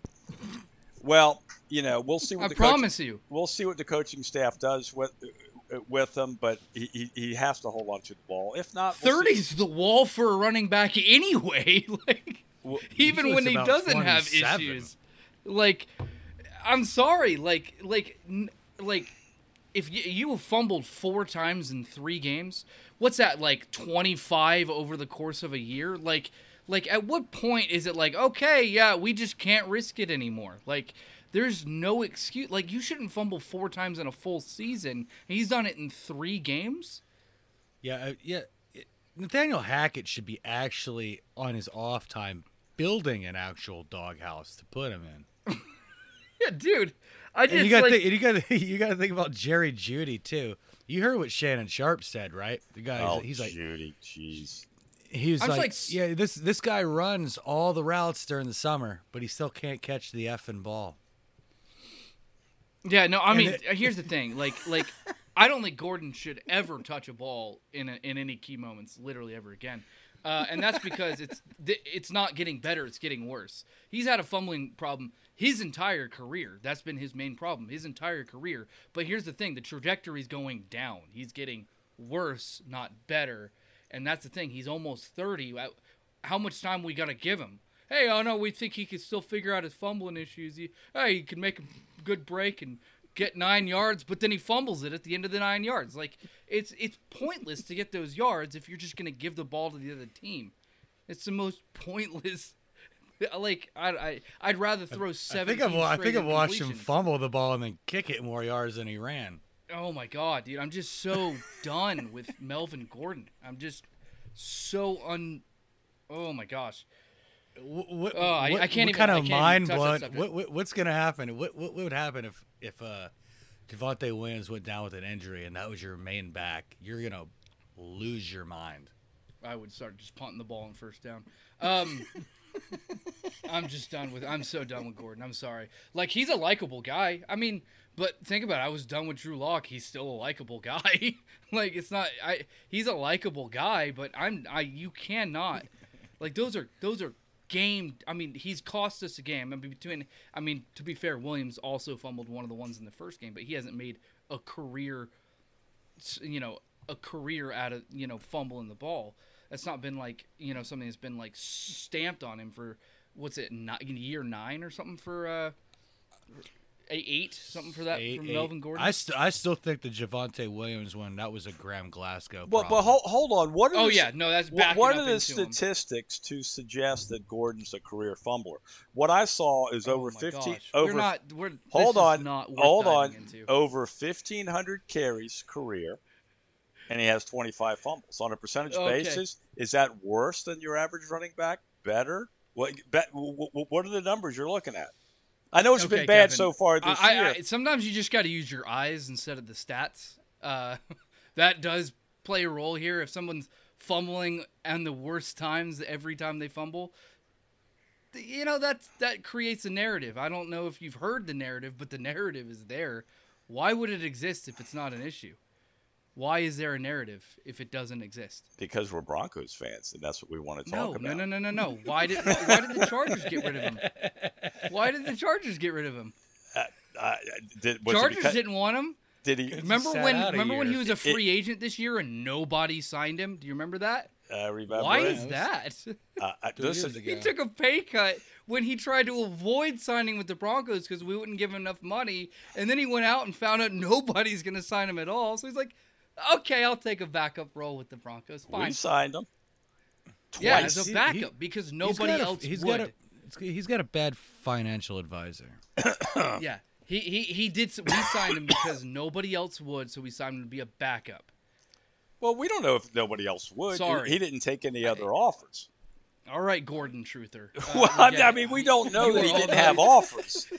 Speaker 3: Well, you know, we'll see what
Speaker 2: I
Speaker 3: the coach-
Speaker 2: promise you.
Speaker 3: we'll see what the coaching staff does with with him, but he, he, he has to hold on to the ball. If not, we'll see.
Speaker 2: the wall for a running back anyway. like
Speaker 3: Well,
Speaker 2: even when he doesn't have issues. Like I'm sorry, like like n- like if you, you have fumbled four times in 3 games, what's that like 25 over the course of a year? Like like at what point is it like okay, yeah, we just can't risk it anymore? Like there's no excuse. Like you shouldn't fumble four times in a full season. He's done it in 3 games.
Speaker 4: Yeah, uh, yeah. Nathaniel Hackett should be actually on his off time building an actual doghouse to put him in.
Speaker 2: Yeah, dude. I
Speaker 4: And
Speaker 2: just
Speaker 4: you got
Speaker 2: like,
Speaker 4: to you got to you got to think about Jerry Jeudy too. You heard what Shannon Sharpe said, right? The guy
Speaker 3: Oh,
Speaker 4: he's like
Speaker 3: Jeudy, jeez.
Speaker 4: he was like,
Speaker 2: like,
Speaker 4: yeah, this this guy runs all the routes during the summer, but he still can't catch the effing ball.
Speaker 2: Yeah, no, I
Speaker 4: And
Speaker 2: mean,
Speaker 4: it-
Speaker 2: here's the thing. Like, like, I don't think Gordon should ever touch a ball in a, in any key moments, literally ever again. Uh, and that's because it's it's not getting better; it's getting worse. He's had a fumbling problem his entire career. That's been his main problem his entire career. But here's the thing: the trajectory's going down. He's getting worse, not better. And that's the thing. He's almost thirty. How- How much time we got to give him? Hey, oh no, we think he can still figure out his fumbling issues. He, hey, he can make a good break and get nine yards, but then he fumbles it at the end of the nine yards. Like it's it's pointless to get those yards if you're just gonna give the ball to the other team. It's the most pointless. Like I, I I'd rather throw
Speaker 4: I
Speaker 2: seven.
Speaker 4: think I've I think I've watched him fumble the ball and then kick it more yards than he ran.
Speaker 2: Oh my god, dude! I'm just so done with Melvin Gordon. I'm just so un. Oh my gosh.
Speaker 4: What, what,
Speaker 2: Oh, I-
Speaker 4: what-
Speaker 2: I can't
Speaker 4: what
Speaker 2: even-
Speaker 4: kind of mind blowing? What, what what's gonna happen? What, what would happen if if uh, Javonte Williams went down with an injury and that was your main back? You're gonna lose your mind.
Speaker 2: I would start just punting the ball on first down. Um, I'm just done with. I'm so done with Gordon. I'm sorry. Like he's a likable guy. I mean, but think about it. I was done with Drew Lock. He's still a likable guy. like it's not. I. He's a likable guy, but I'm. I. You cannot. Like those are those are game. I mean, he's cost us a game. I mean, between. I mean, to be fair, Williams also fumbled one of the ones in the first game, but he hasn't made a career you know a career out of you know fumbling the ball. That's not been like you know something that's been like stamped on him for what's it ni- year nine or something for uh a- eight something for that
Speaker 4: Eight-
Speaker 2: from
Speaker 4: eight-
Speaker 2: Melvin Gordon.
Speaker 4: I, st- I still think the Javonte Williams one that was a Graham Glasgow.
Speaker 3: But but hold, hold on. What are
Speaker 2: oh
Speaker 3: the,
Speaker 2: yeah, no, that's
Speaker 3: What,
Speaker 2: backing
Speaker 3: what
Speaker 2: up
Speaker 3: are the
Speaker 2: into him.
Speaker 3: statistics to suggest that Gordon's a career fumbler? What I saw is
Speaker 2: Oh
Speaker 3: over
Speaker 2: my
Speaker 3: 15
Speaker 2: gosh.
Speaker 3: over
Speaker 2: We're not. We're,
Speaker 3: hold on,
Speaker 2: Not
Speaker 3: hold on.
Speaker 2: Into.
Speaker 3: over 1500 carries career and he has 25 fumbles on a percentage
Speaker 2: Okay.
Speaker 3: basis. Is that worse than your average running back? Better? What bet, wh- wh- what are the numbers you're looking at? I know it's
Speaker 2: Okay,
Speaker 3: been bad
Speaker 2: Kevin.
Speaker 3: so far this
Speaker 2: I,
Speaker 3: year.
Speaker 2: I, I, sometimes you just got to use your eyes instead of the stats. Uh, that does play a role here. If someone's fumbling and the worst times every time they fumble, you know that's that creates a narrative. I don't know if you've heard the narrative, but the narrative is there. Why would it exist if it's not an issue? Why is there a narrative if it doesn't exist?
Speaker 3: Because we're Broncos fans, and that's what we want to talk
Speaker 2: No,
Speaker 3: about.
Speaker 2: no, no, no, no, no. Why did why did the Chargers get rid of him? Why did the Chargers get rid of him?
Speaker 3: Uh, did, was
Speaker 2: Chargers
Speaker 3: because-
Speaker 2: didn't want him.
Speaker 3: did he?
Speaker 2: Remember
Speaker 4: sat
Speaker 2: when?
Speaker 4: out a
Speaker 2: Remember when he was a free agent this year and nobody signed him? Do you remember that?
Speaker 3: Uh, remember
Speaker 2: Why
Speaker 3: it?
Speaker 2: is that?
Speaker 3: Uh, I-
Speaker 4: Two
Speaker 3: listen.
Speaker 2: He took a pay cut when he tried to avoid signing with the Broncos because we wouldn't give him enough money, and then he went out and found out nobody's going to sign him at all. So he's like, "Okay, I'll take a backup role with the Broncos.
Speaker 3: we signed him.
Speaker 2: yeah, as a backup
Speaker 4: he-
Speaker 2: because
Speaker 4: He's
Speaker 2: nobody
Speaker 4: got a-
Speaker 2: else
Speaker 4: he's
Speaker 2: would."
Speaker 4: Got a, he's got a bad financial advisor.
Speaker 2: yeah, he he he did. We signed him because nobody else would, so we signed him to be a backup.
Speaker 3: Well, we don't know if nobody else would. He-
Speaker 2: Sorry.
Speaker 3: He, didn't take any other offers.
Speaker 2: All right, Gordon Truther. Uh,
Speaker 3: well,
Speaker 2: we
Speaker 3: I,
Speaker 2: get
Speaker 3: I
Speaker 2: it.
Speaker 3: mean, we don't know that he didn't have offers.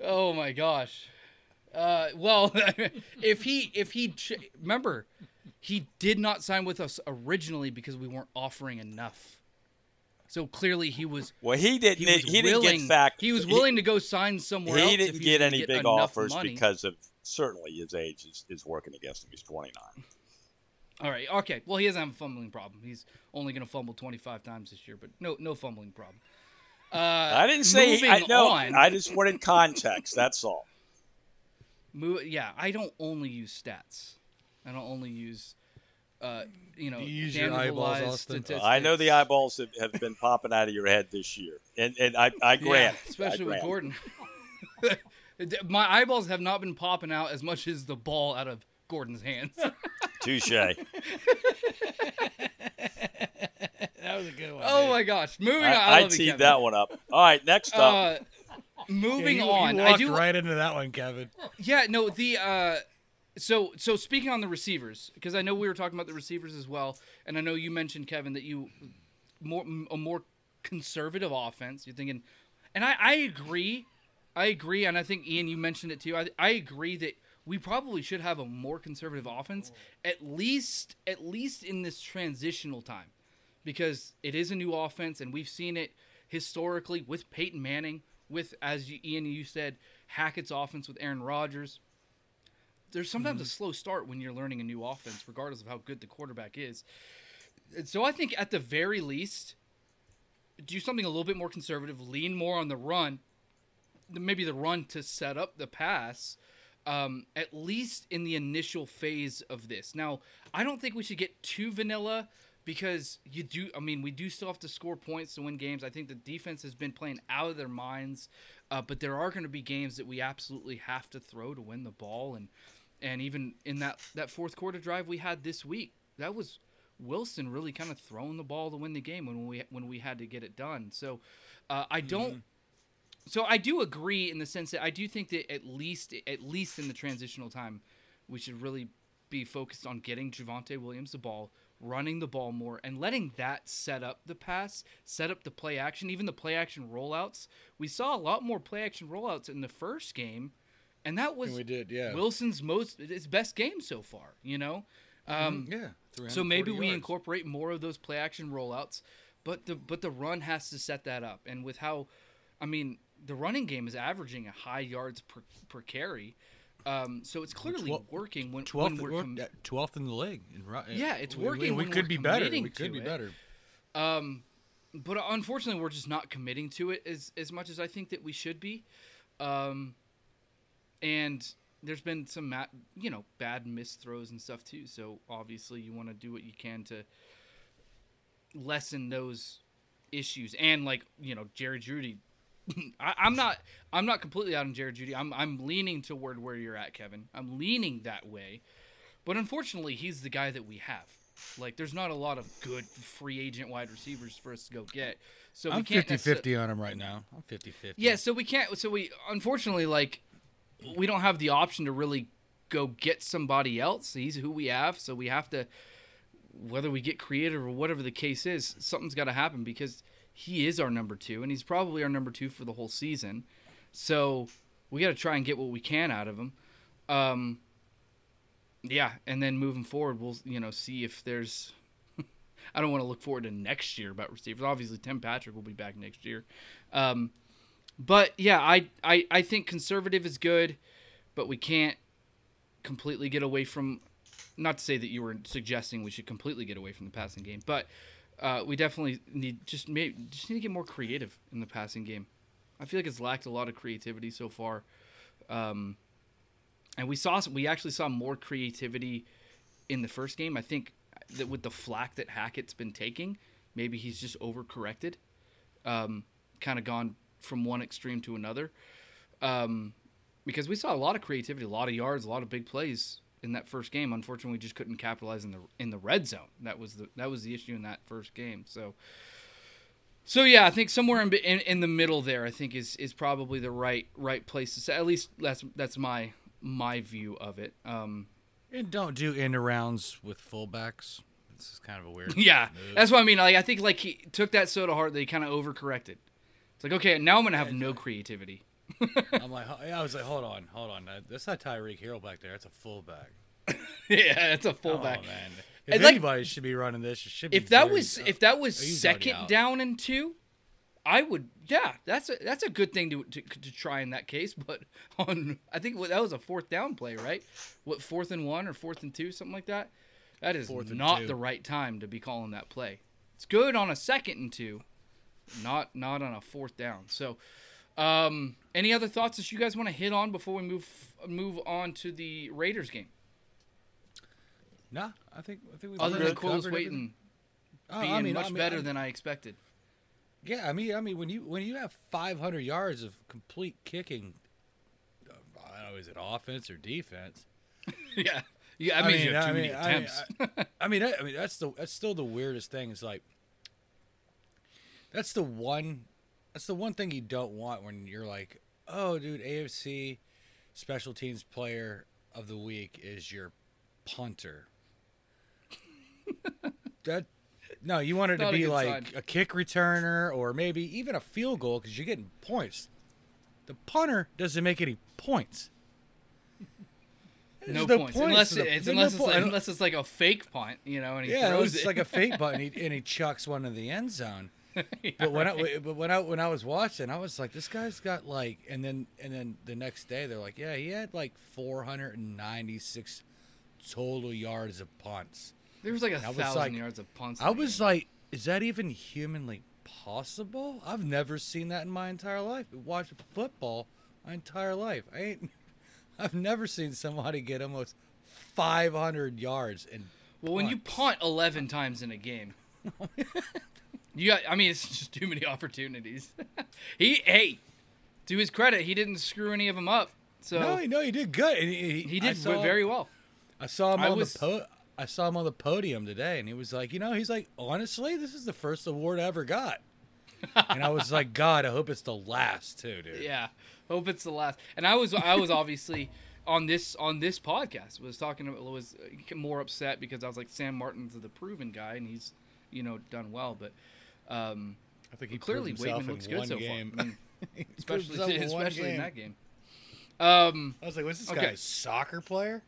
Speaker 2: Oh my gosh. Uh, well, if he if he ch- remember, he did not sign with us originally because we weren't offering enough. So clearly he was
Speaker 3: Well, he didn't.
Speaker 2: he
Speaker 3: He,
Speaker 2: was
Speaker 3: didn't
Speaker 2: willing.
Speaker 3: get fact.
Speaker 2: he was willing to go sign somewhere else.
Speaker 3: He didn't
Speaker 2: was
Speaker 3: get any big offers
Speaker 2: money.
Speaker 3: because of certainly his age is, is working against him. He's 29.
Speaker 2: All right, okay. Well, he doesn't have a fumbling problem. He's only going to fumble 25 times this year, but no no fumbling problem. Uh,
Speaker 3: I didn't say. I know. I just wanted context. That's all.
Speaker 2: Mo- yeah, I don't only use stats. I don't only use, uh, you know,
Speaker 4: You use your eyeballs, Austin.
Speaker 2: statistics.
Speaker 3: I know the eyeballs have, have been popping out of your head this year, and and I I
Speaker 2: Yeah,
Speaker 3: grant,
Speaker 2: especially
Speaker 3: I
Speaker 2: with
Speaker 3: grant.
Speaker 2: Gordon. My eyeballs have not been popping out as much as the ball out of Gordon's hands.
Speaker 3: Touche.
Speaker 4: That was a good one.
Speaker 2: oh my gosh! Moving on.
Speaker 3: I,
Speaker 2: I,
Speaker 3: I
Speaker 2: love you,
Speaker 3: teed that one up. All right, next up.
Speaker 2: Uh, moving
Speaker 4: you,
Speaker 2: on,
Speaker 4: You
Speaker 2: I do.
Speaker 4: right into that one, Kevin.
Speaker 2: Yeah, no, the uh so so speaking on the receivers, because I know we were talking about the receivers as well, and I know you mentioned Kevin that you more a more conservative offense. You're thinking, and I I agree, I agree, and I think Ian you mentioned it too. I I agree that we probably should have a more conservative offense at least at least in this transitional time, because it is a new offense, and we've seen it historically with Peyton Manning, with as you, Ian you said Hackett's offense with Aaron Rodgers there's sometimes a slow start when you're learning a new offense, regardless of how good the quarterback is. And so I think at the very least, do something a little bit more conservative, lean more on the run, maybe the run to set up the pass, um, at least in the initial phase of this. Now, I don't think we should get too vanilla because you do. I mean, we do still have to score points to win games. I think the defense has been playing out of their minds, uh, but there are going to be games that we absolutely have to throw to win the ball, and and even in that that fourth quarter drive we had this week, that was Wilson really kind of throwing the ball to win the game when we when we had to get it done. So uh, I don't. So I do agree in the sense that I do think that at least at least in the transitional time, we should really be focused on getting Javonte Williams the ball, running the ball more, and letting that set up the pass, set up the play action, even the play action rollouts. We saw a lot more play action rollouts in the first game, and that was
Speaker 4: we did, yeah.
Speaker 2: Wilson's most his best game so far. You know, um,
Speaker 4: yeah.
Speaker 2: so maybe
Speaker 4: 340
Speaker 2: we incorporate more of those play action rollouts, but the but the run has to set that up. And with how, I mean, the running game is averaging a high yards per, per carry, um, so it's clearly
Speaker 4: Twel-
Speaker 2: working when, when we're com-
Speaker 4: twelfth in the league. in
Speaker 2: Yeah, it's
Speaker 4: we- we-
Speaker 2: working
Speaker 4: We,
Speaker 2: when
Speaker 4: could be better. We could be
Speaker 2: it.
Speaker 4: better.
Speaker 2: um, but unfortunately, we're just not committing to it as as much as I think that we should be. Um, and there's been some ma- you know bad missed throws and stuff too. So obviously, you want to do what you can to lessen those issues. And like you know, Jerry Jeudy. I, I'm not. I'm not completely out on Jared Jeudy. I'm. I'm leaning toward where you're at, Kevin. I'm leaning that way, but unfortunately, he's the guy that we have. Like, there's not a lot of good free agent wide receivers for us to go get. So we
Speaker 4: I'm
Speaker 2: can't
Speaker 4: 50
Speaker 2: necessa-
Speaker 4: 50 on him right now. I'm 50 50.
Speaker 2: yeah, so we can't. So we unfortunately like we don't have the option to really go get somebody else. He's who we have, so we have to whether we get creative or whatever the case is. Something's got to happen because he is our number two, and he's probably our number two for the whole season. So we got to try and get what we can out of him. Um, yeah, and then moving forward, we'll you know see if there's. I don't want to look forward to next year about receivers. Obviously, Tim Patrick will be back next year, um, but yeah, I, I I think conservative is good, but we can't completely get away from. Not to say that you were suggesting we should completely get away from the passing game, but uh, we definitely need just just need to get more creative in the passing game. I feel like it's lacked a lot of creativity so far. Um, and we saw we actually saw more creativity in the first game. I think that with the flack that Hackett's been taking, maybe he's just overcorrected, um, kind of gone from one extreme to another. Um, because we saw a lot of creativity, a lot of yards, a lot of big plays in that first game. Unfortunately, we just couldn't capitalize in the in the red zone. That was the that was the issue in that first game. So. So yeah, I think somewhere in, in, in the middle there, I think is is probably the right right place to say. At least that's that's my my view of it. Um,
Speaker 4: And don't do end arounds with fullbacks. This is kind of a weird.
Speaker 2: yeah,
Speaker 4: move.
Speaker 2: that's what I mean. Like I think like he took that so to heart that he kind of overcorrected. It's like okay, now I'm gonna have no creativity.
Speaker 4: I'm like, I was like, hold on, hold on. That- That's not Tyreek Hill back there. That's a fullback.
Speaker 2: yeah, that's a fullback.
Speaker 4: Oh man, if
Speaker 2: And, like,
Speaker 4: anybody should be running this, it should be.
Speaker 2: if that
Speaker 4: Jerry-
Speaker 2: was if that was
Speaker 4: Oh,
Speaker 2: second down and two, I would yeah that's a that's a good thing to to, to try in that case. But on I think what- that was a fourth down play, right? What fourth and one or fourth and two, something like that. That is
Speaker 4: Fourth
Speaker 2: not the right time to be calling that play. It's good on a second and two, not not on a fourth down. So. Um, any other thoughts that you guys want to hit on before we move move on to the Raiders game?
Speaker 4: Nah, I think I think we
Speaker 2: Other than
Speaker 4: Corliss
Speaker 2: Waitman
Speaker 4: Oh,
Speaker 2: being
Speaker 4: I mean,
Speaker 2: much
Speaker 4: I mean,
Speaker 2: better
Speaker 4: I-
Speaker 2: than I expected.
Speaker 4: Yeah, I mean, I mean, when you when you have 500 yards of complete kicking, uh, I don't know, is it offense or defense?
Speaker 2: yeah, yeah. I, mean, you have too
Speaker 4: I
Speaker 2: many
Speaker 4: mean, I mean,
Speaker 2: attempts.
Speaker 4: I, mean, I, I mean, that's the that's still the weirdest thing. Is like that's the one that's the one thing you don't want when you're like, oh, dude, AFC special teams player of the week is your punter. that no, you want it to
Speaker 2: Not a
Speaker 4: be like
Speaker 2: sign.
Speaker 4: a kick returner or maybe even a field goal because you're getting points. The punter doesn't make any points.
Speaker 2: no,
Speaker 4: There's
Speaker 2: points
Speaker 4: to
Speaker 2: unless
Speaker 4: the-
Speaker 2: it's
Speaker 4: there's no
Speaker 2: unless it's like, unless it's like a fake punt, you know, and he
Speaker 4: Yeah, it
Speaker 2: throws it.
Speaker 4: like a fake button, he, and he chucks one in the end zone.
Speaker 2: Yeah,
Speaker 4: But when
Speaker 2: right.
Speaker 4: I but when I when I was watching, I was like, this guy's got like, and then and then the next day they're like, yeah, he had like 496 total yards of punts.
Speaker 2: there was like a
Speaker 4: I
Speaker 2: thousand
Speaker 4: like-
Speaker 2: yards of punts.
Speaker 4: I was
Speaker 2: game.
Speaker 4: like, is that even humanly possible? I've never seen that in my entire life. Watched football my entire life. I ain't. I've never seen somebody get almost 500 yards in.
Speaker 2: well, when you punt eleven times in a game, you got. I mean, it's just too many opportunities. he, hey, to his credit, he didn't screw any of them up. So
Speaker 4: no, no, he did good. and He,
Speaker 2: he did
Speaker 4: saw-
Speaker 2: very well.
Speaker 4: I saw him
Speaker 2: I
Speaker 4: on
Speaker 2: was-
Speaker 4: the po- I saw him on the podium today, and he was like, you know, he's like, honestly, this is the first award I ever got. and I was like, God, I hope it's the last too, dude.
Speaker 2: Yeah, hope it's the last. And I was I was obviously on this on this podcast was talking about was more upset because I was like Sam Martin's the proven guy and he's you know done well, but um,
Speaker 4: I think he
Speaker 2: clearly
Speaker 4: proved
Speaker 2: Waitman looks good so
Speaker 4: game.
Speaker 2: far. I mean,
Speaker 4: He proved himself
Speaker 2: especially
Speaker 4: in one
Speaker 2: especially in that game. Um,
Speaker 4: I was like, what's this
Speaker 2: Okay.
Speaker 4: guy? Soccer player?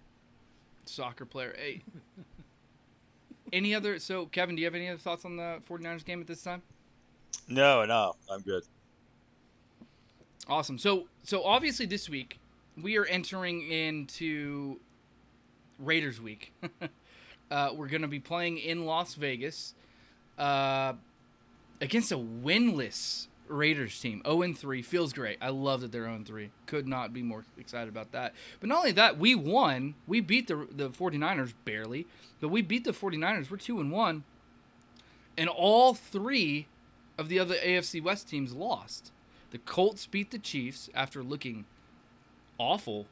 Speaker 2: soccer player. Hey. Any other so Kevin, do you have any other thoughts on the 49ers game at this time?
Speaker 3: No, no, I'm good.
Speaker 2: Awesome. So so obviously this week we are entering into Raiders week. uh, we're going to be playing in Las Vegas uh, against a winless Raiders team. 0 and 3 feels great. I love that they're 0 and 3. Could not be more excited about that. But not only that, we won. We beat the the 49ers barely, but we beat the 49ers. We're 2 and 1. And all 3 of the other AFC West teams lost. The Colts beat the Chiefs after looking awful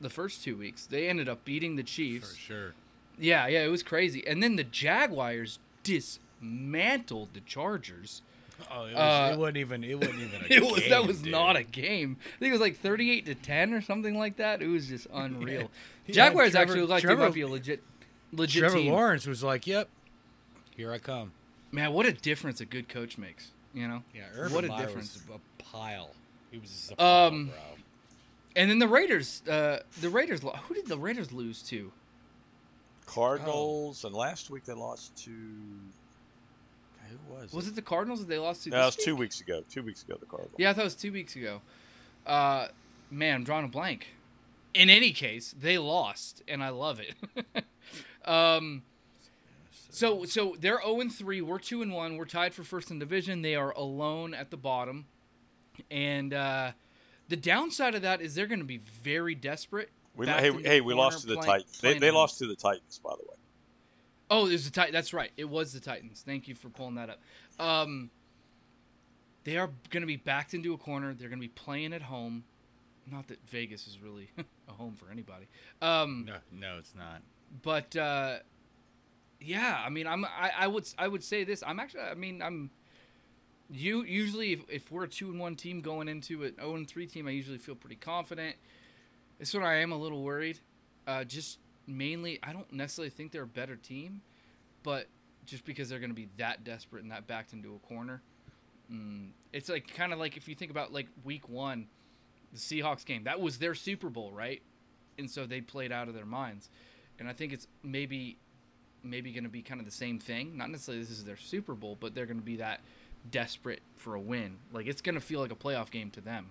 Speaker 2: the first 2 weeks. They ended up beating the Chiefs.
Speaker 4: For sure.
Speaker 2: Yeah, yeah, it was crazy. And then the Jaguars dismantled the Chargers.
Speaker 4: Oh, it, was,
Speaker 2: Uh,
Speaker 4: it wasn't even. It wasn't even. A
Speaker 2: It was that was
Speaker 4: dude.
Speaker 2: not a game. I think it was like 38 to 10 or something like that. It was just unreal.
Speaker 4: Yeah,
Speaker 2: Jaguars
Speaker 4: Trevor-
Speaker 2: actually look like
Speaker 4: Trevor-
Speaker 2: they might be a legit legit
Speaker 4: Trevor
Speaker 2: team.
Speaker 4: Lawrence was like, "Yep, here I come."
Speaker 2: Man, what a difference a good coach makes, you know?
Speaker 4: Yeah, Urban
Speaker 2: what a
Speaker 4: Meyer
Speaker 2: difference.
Speaker 4: was a pile. He was just a pile,
Speaker 2: Um,
Speaker 4: bro.
Speaker 2: And then the Raiders uh the Raiders who did the Raiders lose to?
Speaker 3: Cardinals, and last week they lost to. Who was?
Speaker 2: Was it the Cardinals that they lost to?
Speaker 3: No, it
Speaker 2: this
Speaker 3: was two weeks ago. Two weeks ago, the Cardinals.
Speaker 2: Yeah, I thought it was two weeks ago. Uh, man, I'm drawing a blank. In any case, they lost, and I love it. um, so so they're 0 and 3. We're 2 and 1. We're tied for first in division. They are alone at the bottom. And uh, the downside of that is they're going to be very desperate.
Speaker 3: We, hey, hey, we lost to the Titans. They, they lost to the Titans, by the way.
Speaker 2: Oh, it was the Titans. That's right. It was the Titans. Thank you for pulling that up. Um, they are going to be backed into a corner. They're going to be playing at home. Not that Vegas is really a home for anybody. Um,
Speaker 4: No, no, it's not.
Speaker 2: but uh, yeah, I mean, I'm I, I would I would say this. I'm actually I mean I'm you usually if, if we're a two and one team going into an zero and three team, I usually feel pretty confident. This one I am a little worried. Uh, just mainly, I don't necessarily think they're a better team, but just because they're going to be that desperate and that backed into a corner, mm, it's like kind of like if you think about like week one, the Seahawks game. That was their Super Bowl, right? And so they played out of their minds. And I think it's maybe maybe going to be kind of the same thing. Not necessarily this is their Super Bowl, but they're going to be that desperate for a win. Like it's going to feel like a playoff game to them.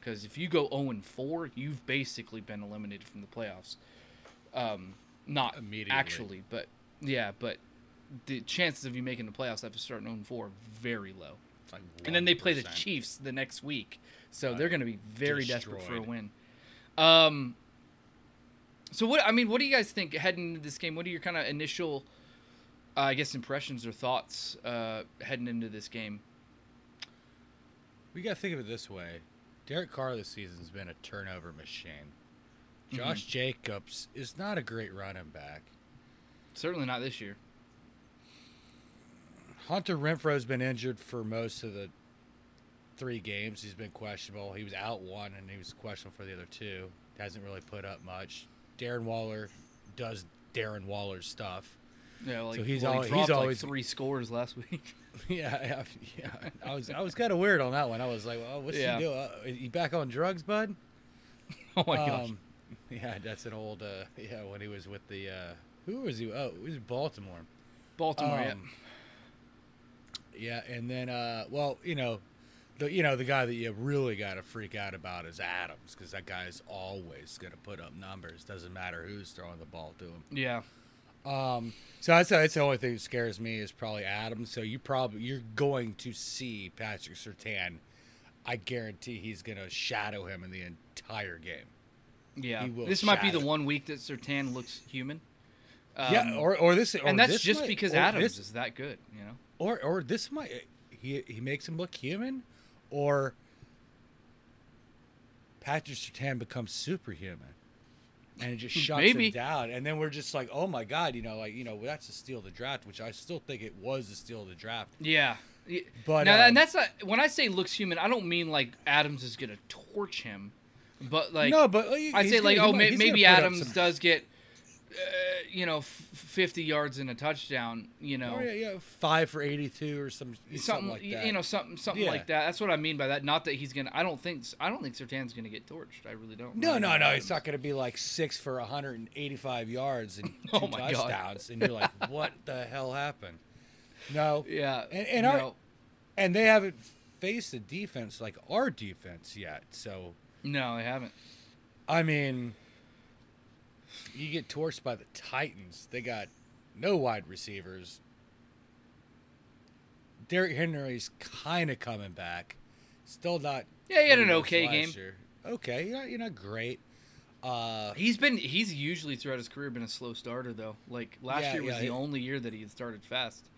Speaker 2: Because if you go 0 and 4, you've basically been eliminated from the playoffs. Um, not
Speaker 4: Immediately.
Speaker 2: actually, but yeah, but the chances of you making the playoffs after starting 0 4 are very low.
Speaker 4: Like
Speaker 2: And then they play the Chiefs the next week, so they're going to be very desperate for a win. Um, so what I mean, what do you guys think heading into this game? What are your kind of initial, uh, I guess, impressions or thoughts uh, heading into this game?
Speaker 4: We got to think of it this way. Derek Carr this season's been a turnover machine. Josh
Speaker 2: Mm-hmm.
Speaker 4: Jacobs is not a great running back.
Speaker 2: Certainly not this year.
Speaker 4: Hunter Renfrow's been injured for most of the three games. He's been questionable. He was out one, and he was questionable for the other two. Hasn't really put up much. Darren Waller does Darren Waller's stuff.
Speaker 2: Yeah, like
Speaker 4: So he's
Speaker 2: well, he
Speaker 4: he's
Speaker 2: dropped, like,
Speaker 4: always-
Speaker 2: three scores last week.
Speaker 4: yeah, yeah, yeah. I was I was kind of weird on that one. I was like, "Well, what's
Speaker 2: Yeah.
Speaker 4: he doing? Uh, you back on drugs, bud?"
Speaker 2: oh my gosh.
Speaker 4: Yeah, that's an old. Uh, yeah, when he was with the. Uh, who was he? Oh, he was Baltimore.
Speaker 2: Baltimore. yeah.
Speaker 4: um, Yeah, and then uh, well, you know, the you know the guy that you really got to freak out about is Adams because that guy's always going to put up numbers. Doesn't matter who's throwing the ball to him.
Speaker 2: Yeah.
Speaker 4: Um, so that's that's the only thing that scares me is probably Adams. So you probably you're going to see Patrick Surtain. I guarantee he's going to shadow him in the entire game.
Speaker 2: Yeah. This might be the one week that Surtain looks human. Um,
Speaker 4: yeah, or or this, or
Speaker 2: and that's
Speaker 4: this
Speaker 2: just
Speaker 4: might-
Speaker 2: because Adams
Speaker 4: this-
Speaker 2: is that good, you know.
Speaker 4: or or this might he he makes him look human, or Patrick Surtain becomes superhuman, and it just shuts
Speaker 2: Maybe.
Speaker 4: him down, and then we're just like, oh my god, you know, like you know, that's a steal of the draft, which I still think it was a steal of the draft.
Speaker 2: Yeah.
Speaker 4: But,
Speaker 2: now,
Speaker 4: um,
Speaker 2: and that's not, when I say looks human, I don't mean like Adams is gonna torch him, but like
Speaker 4: no, but like,
Speaker 2: I'd
Speaker 4: he's
Speaker 2: say
Speaker 4: gonna-
Speaker 2: like oh may, maybe Adams
Speaker 4: some-
Speaker 2: does get uh, you know f- 50 yards and a touchdown, you know.
Speaker 4: Oh, yeah, yeah, five for eighty-two or some something,
Speaker 2: Something,
Speaker 4: like that.
Speaker 2: you know, something, something
Speaker 4: Yeah.
Speaker 2: like that. That's what I mean by that. Not that he's gonna. I don't think. I don't think Surtain's gonna get torched. I really don't.
Speaker 4: No,
Speaker 2: I
Speaker 4: no, no. It's not going to be like six for 185 yards and two
Speaker 2: Oh my God.
Speaker 4: touchdowns, and you're like, "What the hell happened?" No,
Speaker 2: Yeah,
Speaker 4: And- and our- and they haven't faced a defense like our defense yet. So,
Speaker 2: no, I haven't.
Speaker 4: I mean, you get torched by the Titans. They got no wide receivers. Derrick Henry's kind of coming back. Still not.
Speaker 2: Yeah, he had an okay game.
Speaker 4: year. Okay, you're not, you're not great. Uh,
Speaker 2: He's been. He's usually throughout his career been a slow starter though. Like last
Speaker 4: Yeah,
Speaker 2: year was
Speaker 4: yeah,
Speaker 2: the
Speaker 4: yeah.
Speaker 2: only year that he had started fast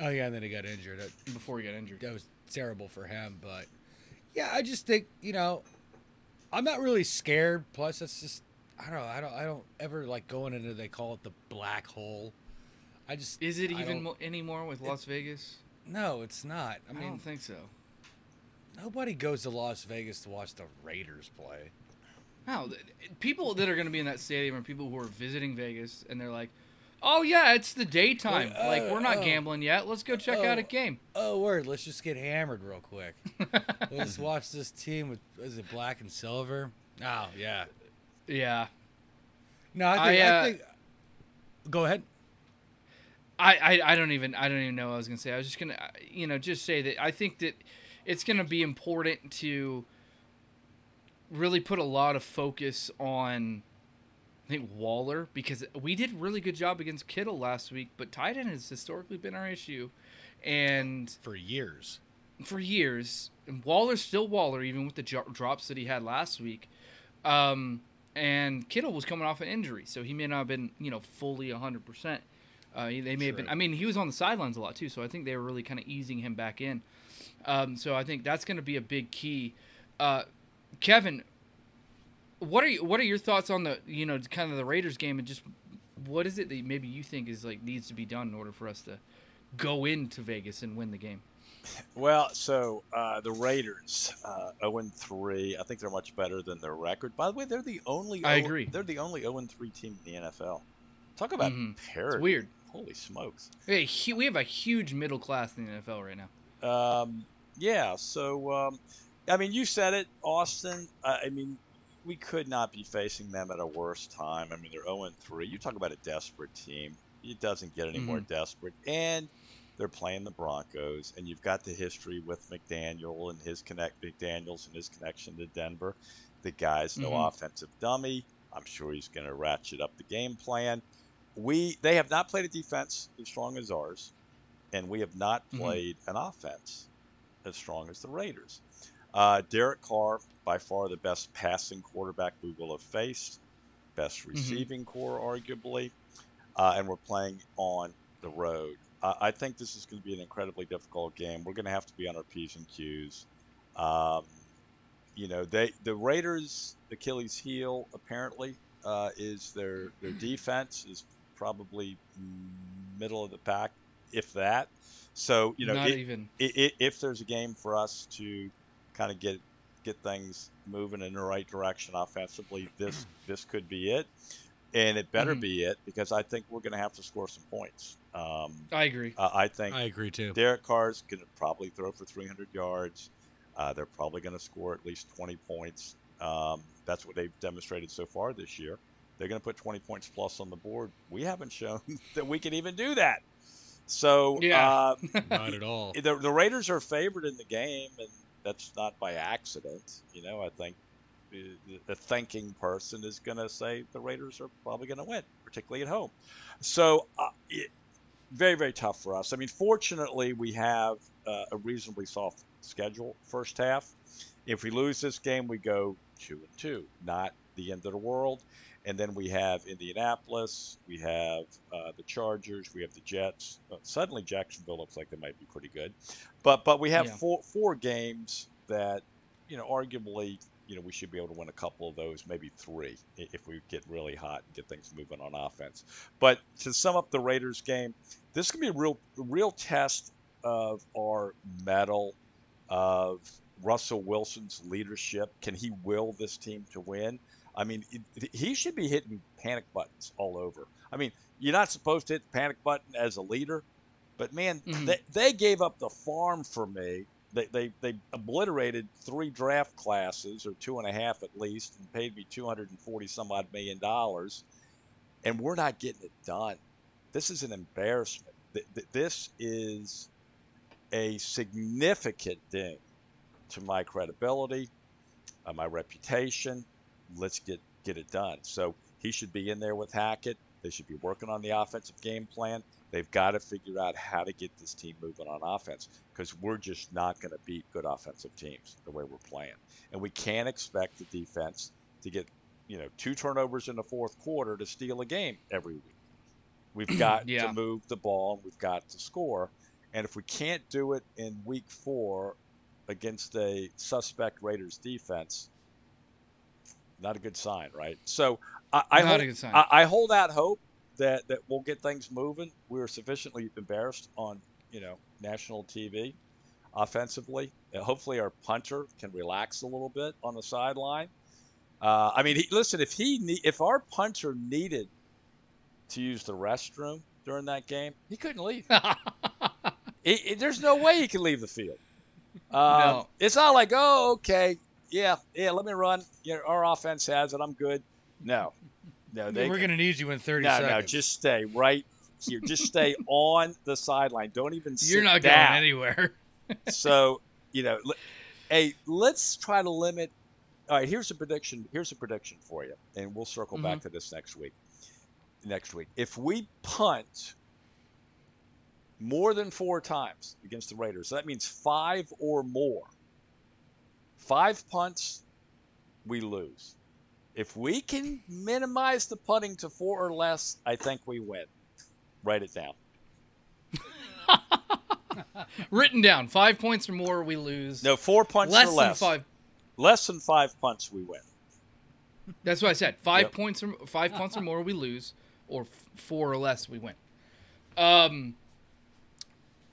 Speaker 4: oh yeah, and then he got injured. That,
Speaker 2: before he got injured.
Speaker 4: that was terrible for him. But yeah, I just think you know, I'm not really scared. Plus, that's just I don't know. I don't. I don't ever like going into. They call it the black hole. I just
Speaker 2: Is it
Speaker 4: I
Speaker 2: even mo- anymore with Las Vegas?
Speaker 4: No, it's not. I
Speaker 2: I,
Speaker 4: mean,
Speaker 2: don't think so.
Speaker 4: nobody goes to Las Vegas to watch the Raiders play.
Speaker 2: No, people that are going to be in that stadium are people who are visiting Vegas, and they're like, "Oh yeah, it's the daytime.
Speaker 4: Uh,
Speaker 2: like we're not
Speaker 4: uh,
Speaker 2: gambling yet. Let's go check out a
Speaker 4: oh.
Speaker 2: game."
Speaker 4: Oh, word! Let's just get hammered real quick. Let's watch this team with is it black and silver? Oh yeah.
Speaker 2: Yeah,
Speaker 4: No, I
Speaker 2: I,
Speaker 4: think I,
Speaker 2: uh,
Speaker 4: think Go ahead.
Speaker 2: I, I, I don't even I don't even know what I was gonna say. I was just gonna uh, you know just say that I think that it's gonna be important to really put a lot of focus on I think Waller because we did a really good job against Kittle last week, but tight end has historically been our issue, and
Speaker 4: For years.
Speaker 2: for years. And Waller's still Waller, even with the drops that he had last week. Um, and Kittle was coming off an injury, so he may not have been, you know, fully 100%. Uh, he- they may have been. I mean, he was on the sidelines a lot too, so I think they were really kind of easing him back in. Um, so I think that's going to be a big key. Uh, Kevin, what are you, what are your thoughts on the you know kind of the Raiders game and just what is it that maybe you think is like needs to be done in order for us to go into Vegas and win the game?
Speaker 3: Well, so uh, the Raiders, uh, 0 3. I think they're much better than their record. By the way, they're the only.
Speaker 2: I
Speaker 3: 0
Speaker 2: agree.
Speaker 3: They're the only 0 3 team in the NFL. Talk about
Speaker 2: Mhm.
Speaker 3: parity.
Speaker 2: It's weird.
Speaker 3: Holy smokes.
Speaker 2: Hey, we have a huge middle class in the NFL right now.
Speaker 3: Um, yeah. So, um, I mean, you said it, Austin. I I mean, we could not be facing them at a worse time. I mean, they're 0 3. You talk about a desperate team. It doesn't get any more desperate. And they're playing the Broncos, and you've got the history with McDaniel and his connect McDaniel's and his connection to Denver. The guy's no
Speaker 2: Mhm.
Speaker 3: offensive dummy. I'm sure he's going to ratchet up the game plan. We they have not played a defense as strong as ours, and we have not
Speaker 2: Mhm.
Speaker 3: played an offense as strong as the Raiders. Uh, Derek Carr, by far the best passing quarterback we will have faced, best receiving corps, arguably, uh, and we're playing on the road. Uh, I think this is going to be an incredibly difficult game. We're going to have to be on our P's and Q's. Um, you know, they the Raiders' Achilles' heel apparently uh, is their their defense is probably middle of the pack, if that. So you know,
Speaker 2: Not
Speaker 3: it-
Speaker 2: even.
Speaker 3: i- i- if there's a game for us to kind of get get things moving in the right direction offensively, this this could be it, and it better
Speaker 2: Mhm.
Speaker 3: be it because I think we're going to have to score some points. Um,
Speaker 2: I agree.
Speaker 3: uh, I think
Speaker 4: I agree too.
Speaker 3: Derek Carr's going to probably throw for 300 yards. Uh, they're probably going to score at least 20 points. Um, that's what they've demonstrated so far this year. They're going to put 20 points plus on the board. We haven't shown that we can even do that. So
Speaker 2: Yeah.
Speaker 3: uh,
Speaker 4: Not at all.
Speaker 3: the, the Raiders are favored in the game, and that's not by accident. You know, I think the, thinking person is going to say the Raiders are probably going to win, particularly at home. So, uh, it, very, very tough for us. I mean, fortunately, we have uh, a reasonably soft schedule first half. If we lose this game, we go two and two, not the end of the world. And then we have Indianapolis, we have uh, the Chargers, we have the Jets. Uh, suddenly, Jacksonville looks like they might be pretty good, but but we have
Speaker 2: Yeah.
Speaker 3: four four games that you know arguably you know we should be able to win a couple of those, maybe three if we get really hot and get things moving on offense. But to sum up the Raiders game, this can be a real real test of our mettle of Russell Wilson's leadership. Can he will this team to win? I mean, it, he should be hitting panic buttons all over. I mean, you're not supposed to hit the panic button as a leader, but man,
Speaker 2: Mhm.
Speaker 3: they, they gave up the farm for me. They, they, they obliterated three draft classes, or two and a half at least, and paid me 240 some odd million dollars, and we're not getting it done. This is an embarrassment. Th- th- This is a significant ding to my credibility, uh, my reputation. Let's get get it done. So he should be in there with Hackett. They should be working on the offensive game plan. They've got to figure out how to get this team moving on offense because we're just not going to beat good offensive teams the way we're playing. And we can't expect the defense to get, you know, two turnovers in the fourth quarter to steal a game every week. We've got
Speaker 2: Yeah.
Speaker 3: to move the ball and we've got to score. And if we can't do it in week four against a suspect Raiders defense, not a good sign, right? So I, I,
Speaker 2: Not
Speaker 3: hold,
Speaker 2: a good sign.
Speaker 3: I, I hold out hope that, that we'll get things moving. We were sufficiently embarrassed on you know national TV offensively. Uh, hopefully, our punter can relax a little bit on the sideline. Uh, I mean, he, listen, if he ne- if our punter needed to use the restroom during that game, he couldn't leave. It- it- there's no way he can leave the field. Um,
Speaker 2: No.
Speaker 3: It's not like, oh, okay, yeah, yeah, let me run. Yeah, our offense has it. I'm good. No, No, they
Speaker 4: We're gonna need you in 30
Speaker 3: no,
Speaker 4: seconds.
Speaker 3: no, just stay right here. Just stay on the sideline. Don't even
Speaker 2: You're not
Speaker 3: down.
Speaker 2: going anywhere.
Speaker 3: so you know, hey, let's try to limit. All right, here's a prediction. Here's a prediction for you, and we'll circle back mm-hmm. to this next week. Next week, if we punt more than four times against the Raiders, so that means five or more. Five punts, we lose. If we can minimize the punting to four or less, I think we win. Write it down.
Speaker 2: Written down. Five points or more, we lose.
Speaker 3: No, four punts
Speaker 2: less
Speaker 3: or less.
Speaker 2: than five.
Speaker 3: Less than five punts, we win.
Speaker 2: That's what I said. Five
Speaker 3: Yep.
Speaker 2: points or five punts or more, we lose, or f- four or less, we win. Um.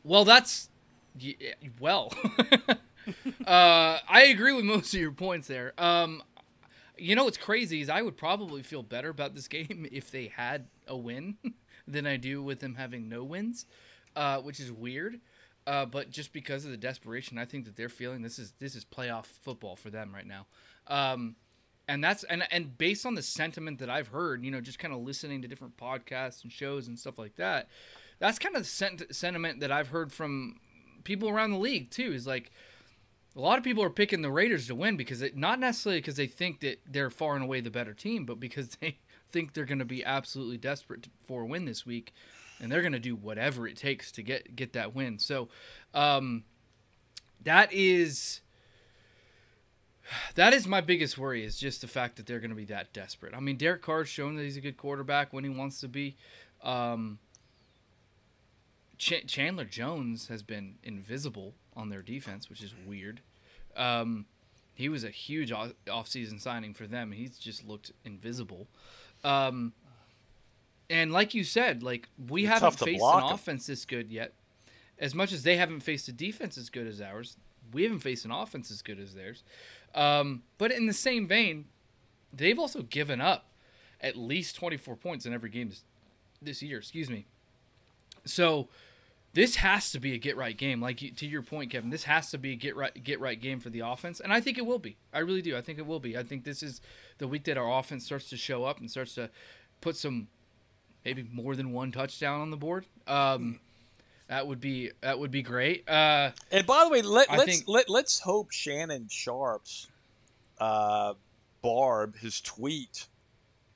Speaker 2: Well, that's y- well. uh, I agree with most of your points there. Um, you know what's crazy is I would probably feel better about this game if they had a win than I do with them having no wins, uh, which is weird. Uh, but just because of the desperation, I think that they're feeling this is this is playoff football for them right now. Um, and that's and and based on the sentiment that I've heard, you know, just kind of listening to different podcasts and shows and stuff like that, that's kind of the sent- sentiment that I've heard from people around the league too. Is like a lot of people are picking the Raiders to win because it not necessarily because they think that they're far and away the better team, but because they think they're going to be absolutely desperate for a win this week, and they're going to do whatever it takes to get get that win. So, um, that is that is my biggest worry is just the fact that they're going to be that desperate. I mean, Derek Carr's shown that he's a good quarterback when he wants to be. Um, Ch- Chandler Jones has been invisible on their defense, which is weird. Um, he was a huge off- offseason signing for them. He's just looked invisible. Um, and like you said, like we
Speaker 3: It's
Speaker 2: haven't faced
Speaker 3: an
Speaker 2: an
Speaker 3: 'em.
Speaker 2: offense this good yet. As much as they haven't faced a defense as good as ours, we haven't faced an offense as good as theirs. Um, but in the same vein, they've also given up at least 24 points in every game this, this year. Excuse me. So this has to be a get right game. Like to your point, Kevin, this has to be a get right get right game for the offense, and I think it will be. I really do. I think it will be. I think this is the week that our offense starts to show up and starts to put some maybe more than one touchdown on the board. Um, that would be that would be great. Uh,
Speaker 3: And by the way, let, let's
Speaker 2: think-
Speaker 3: let, let's hope Shannon Sharpe's uh, Barb his tweet,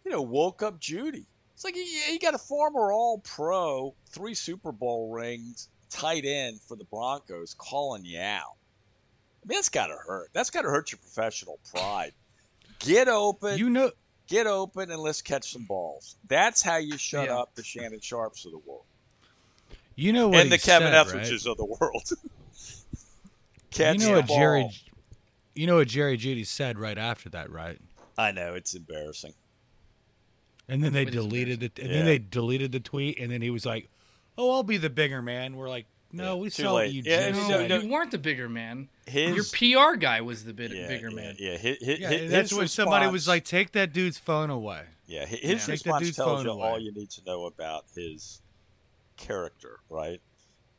Speaker 3: you know, woke up Jeudy. It's like he, he got a former All Pro, three Super Bowl rings, tight end for the Broncos, calling you out. I mean, that's got to hurt. That's got to hurt your professional pride. Get open,
Speaker 4: You know,
Speaker 3: get open, and let's catch some balls. That's how you shut
Speaker 2: Yeah.
Speaker 3: up the Shannon Sharpes of the world
Speaker 4: you know what
Speaker 3: and the
Speaker 4: he
Speaker 3: Kevin
Speaker 4: said,
Speaker 3: Etheridges of the world.
Speaker 4: Right?
Speaker 3: Catch
Speaker 4: You know what Jerry, you know what Jerry Jeudy said right after that, right?
Speaker 3: I know it's embarrassing.
Speaker 4: And then they
Speaker 2: It is
Speaker 4: deleted it, and
Speaker 3: Yeah.
Speaker 4: then they deleted the tweet, and then he was like, "Oh, I'll be the bigger man." We're like, "No,
Speaker 3: Yeah,
Speaker 4: we saw
Speaker 3: late.
Speaker 4: you
Speaker 3: Yeah,
Speaker 4: just
Speaker 3: no,
Speaker 2: no,
Speaker 3: no,
Speaker 2: you weren't the bigger man.
Speaker 3: His
Speaker 2: Your PR guy was the bit,
Speaker 3: yeah,
Speaker 2: bigger
Speaker 3: yeah,
Speaker 2: man.
Speaker 3: Yeah, his, his,
Speaker 4: Yeah,
Speaker 3: his
Speaker 4: and that's when somebody was like, "Take that dude's phone away."
Speaker 3: yeah, his,
Speaker 2: Yeah.
Speaker 4: Take that
Speaker 3: response
Speaker 4: dude's
Speaker 3: tells
Speaker 4: phone
Speaker 3: you
Speaker 4: away.
Speaker 3: all you need to know about his character, right?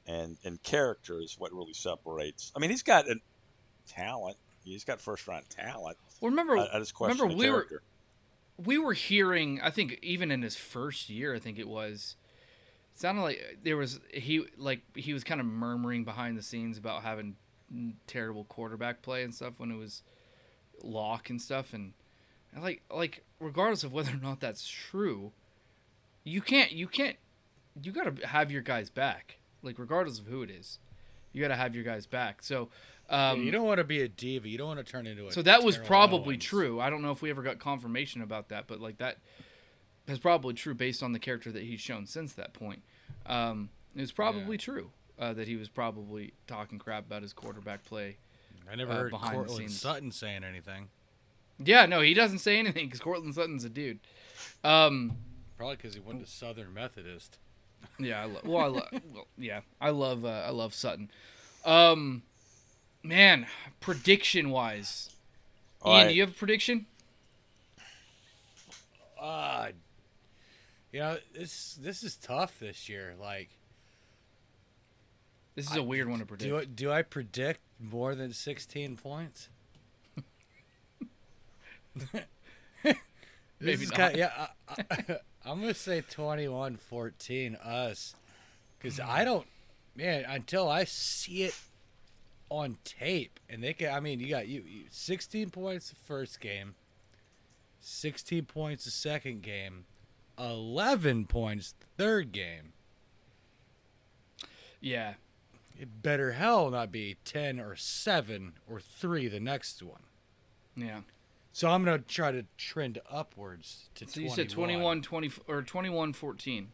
Speaker 3: And and character is what really separates. I mean, he's got a talent. He's got first round talent.
Speaker 2: Well, remember,
Speaker 3: I, I just question
Speaker 2: remember
Speaker 3: the
Speaker 2: we were
Speaker 3: character.
Speaker 2: We were hearing. I think even in his first year, I think it was. It sounded like there was he like he was kind of murmuring behind the scenes about having terrible quarterback play and stuff when it was lock and stuff and, and like like regardless of whether or not that's true, you can't you can't you got to have your guys back like regardless of who it is, you got to have your guys back. So. Um,
Speaker 4: you don't want to be a diva. You don't want to turn into a.
Speaker 2: so that was probably
Speaker 4: Owens.
Speaker 2: true. I don't know if we ever got confirmation about that, but like that is probably true based on the character that he's shown since that point. Um, it was probably true uh, that he was probably talking crap about his quarterback play.
Speaker 4: I never
Speaker 2: uh,
Speaker 4: heard
Speaker 2: behind Courtland.
Speaker 4: Sutton saying anything.
Speaker 2: Yeah, no, he doesn't say anything because Courtland Sutton's a dude. Um,
Speaker 4: Probably because he went to Southern Methodist.
Speaker 2: yeah, I lo- well, I lo- well, yeah, I love uh, I love Sutton. Um, man, prediction wise,
Speaker 3: All
Speaker 2: Ian,
Speaker 3: right.
Speaker 2: do you have a prediction?
Speaker 4: Uh, you know this this is tough this year. Like,
Speaker 2: This is a weird one to predict.
Speaker 4: do I, do I predict more than sixteen points?
Speaker 2: Maybe
Speaker 4: This is
Speaker 2: not.
Speaker 4: kind yeah, I, I- I'm gonna say 21-14 us, because I don't, man. Until I see it on tape, and they can. I mean, you got you, you 16 points the first game, 16 points the second game, 11 points the third game.
Speaker 2: Yeah.
Speaker 4: It better hell not be 10 or 7 or 3 the next one.
Speaker 2: Yeah.
Speaker 4: So I'm gonna try to trend upwards to.
Speaker 2: So you said 21 20 or 21 14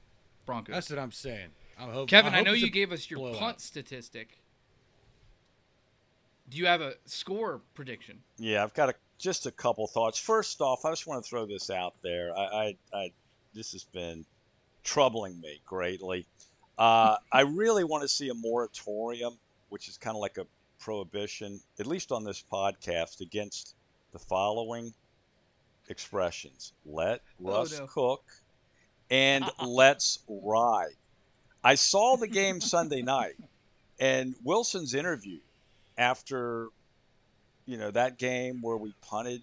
Speaker 2: Broncos.
Speaker 4: That's what I'm saying. I'm hoping.
Speaker 2: Kevin, I,
Speaker 4: hope
Speaker 2: know you gave us your punt statistic. Do you have a score prediction?
Speaker 3: Yeah, I've got a, just a couple thoughts. First off, I just want to throw this out there. I, I, I this has been troubling me greatly. Uh, I really want to see a moratorium, which is kind of like a prohibition, at least on this podcast, against the following expressions: "Let
Speaker 2: Oh,
Speaker 3: Russ
Speaker 2: no.
Speaker 3: cook," and "Let's ride." I saw the game Sunday night, and Wilson's interview after you know that game where we punted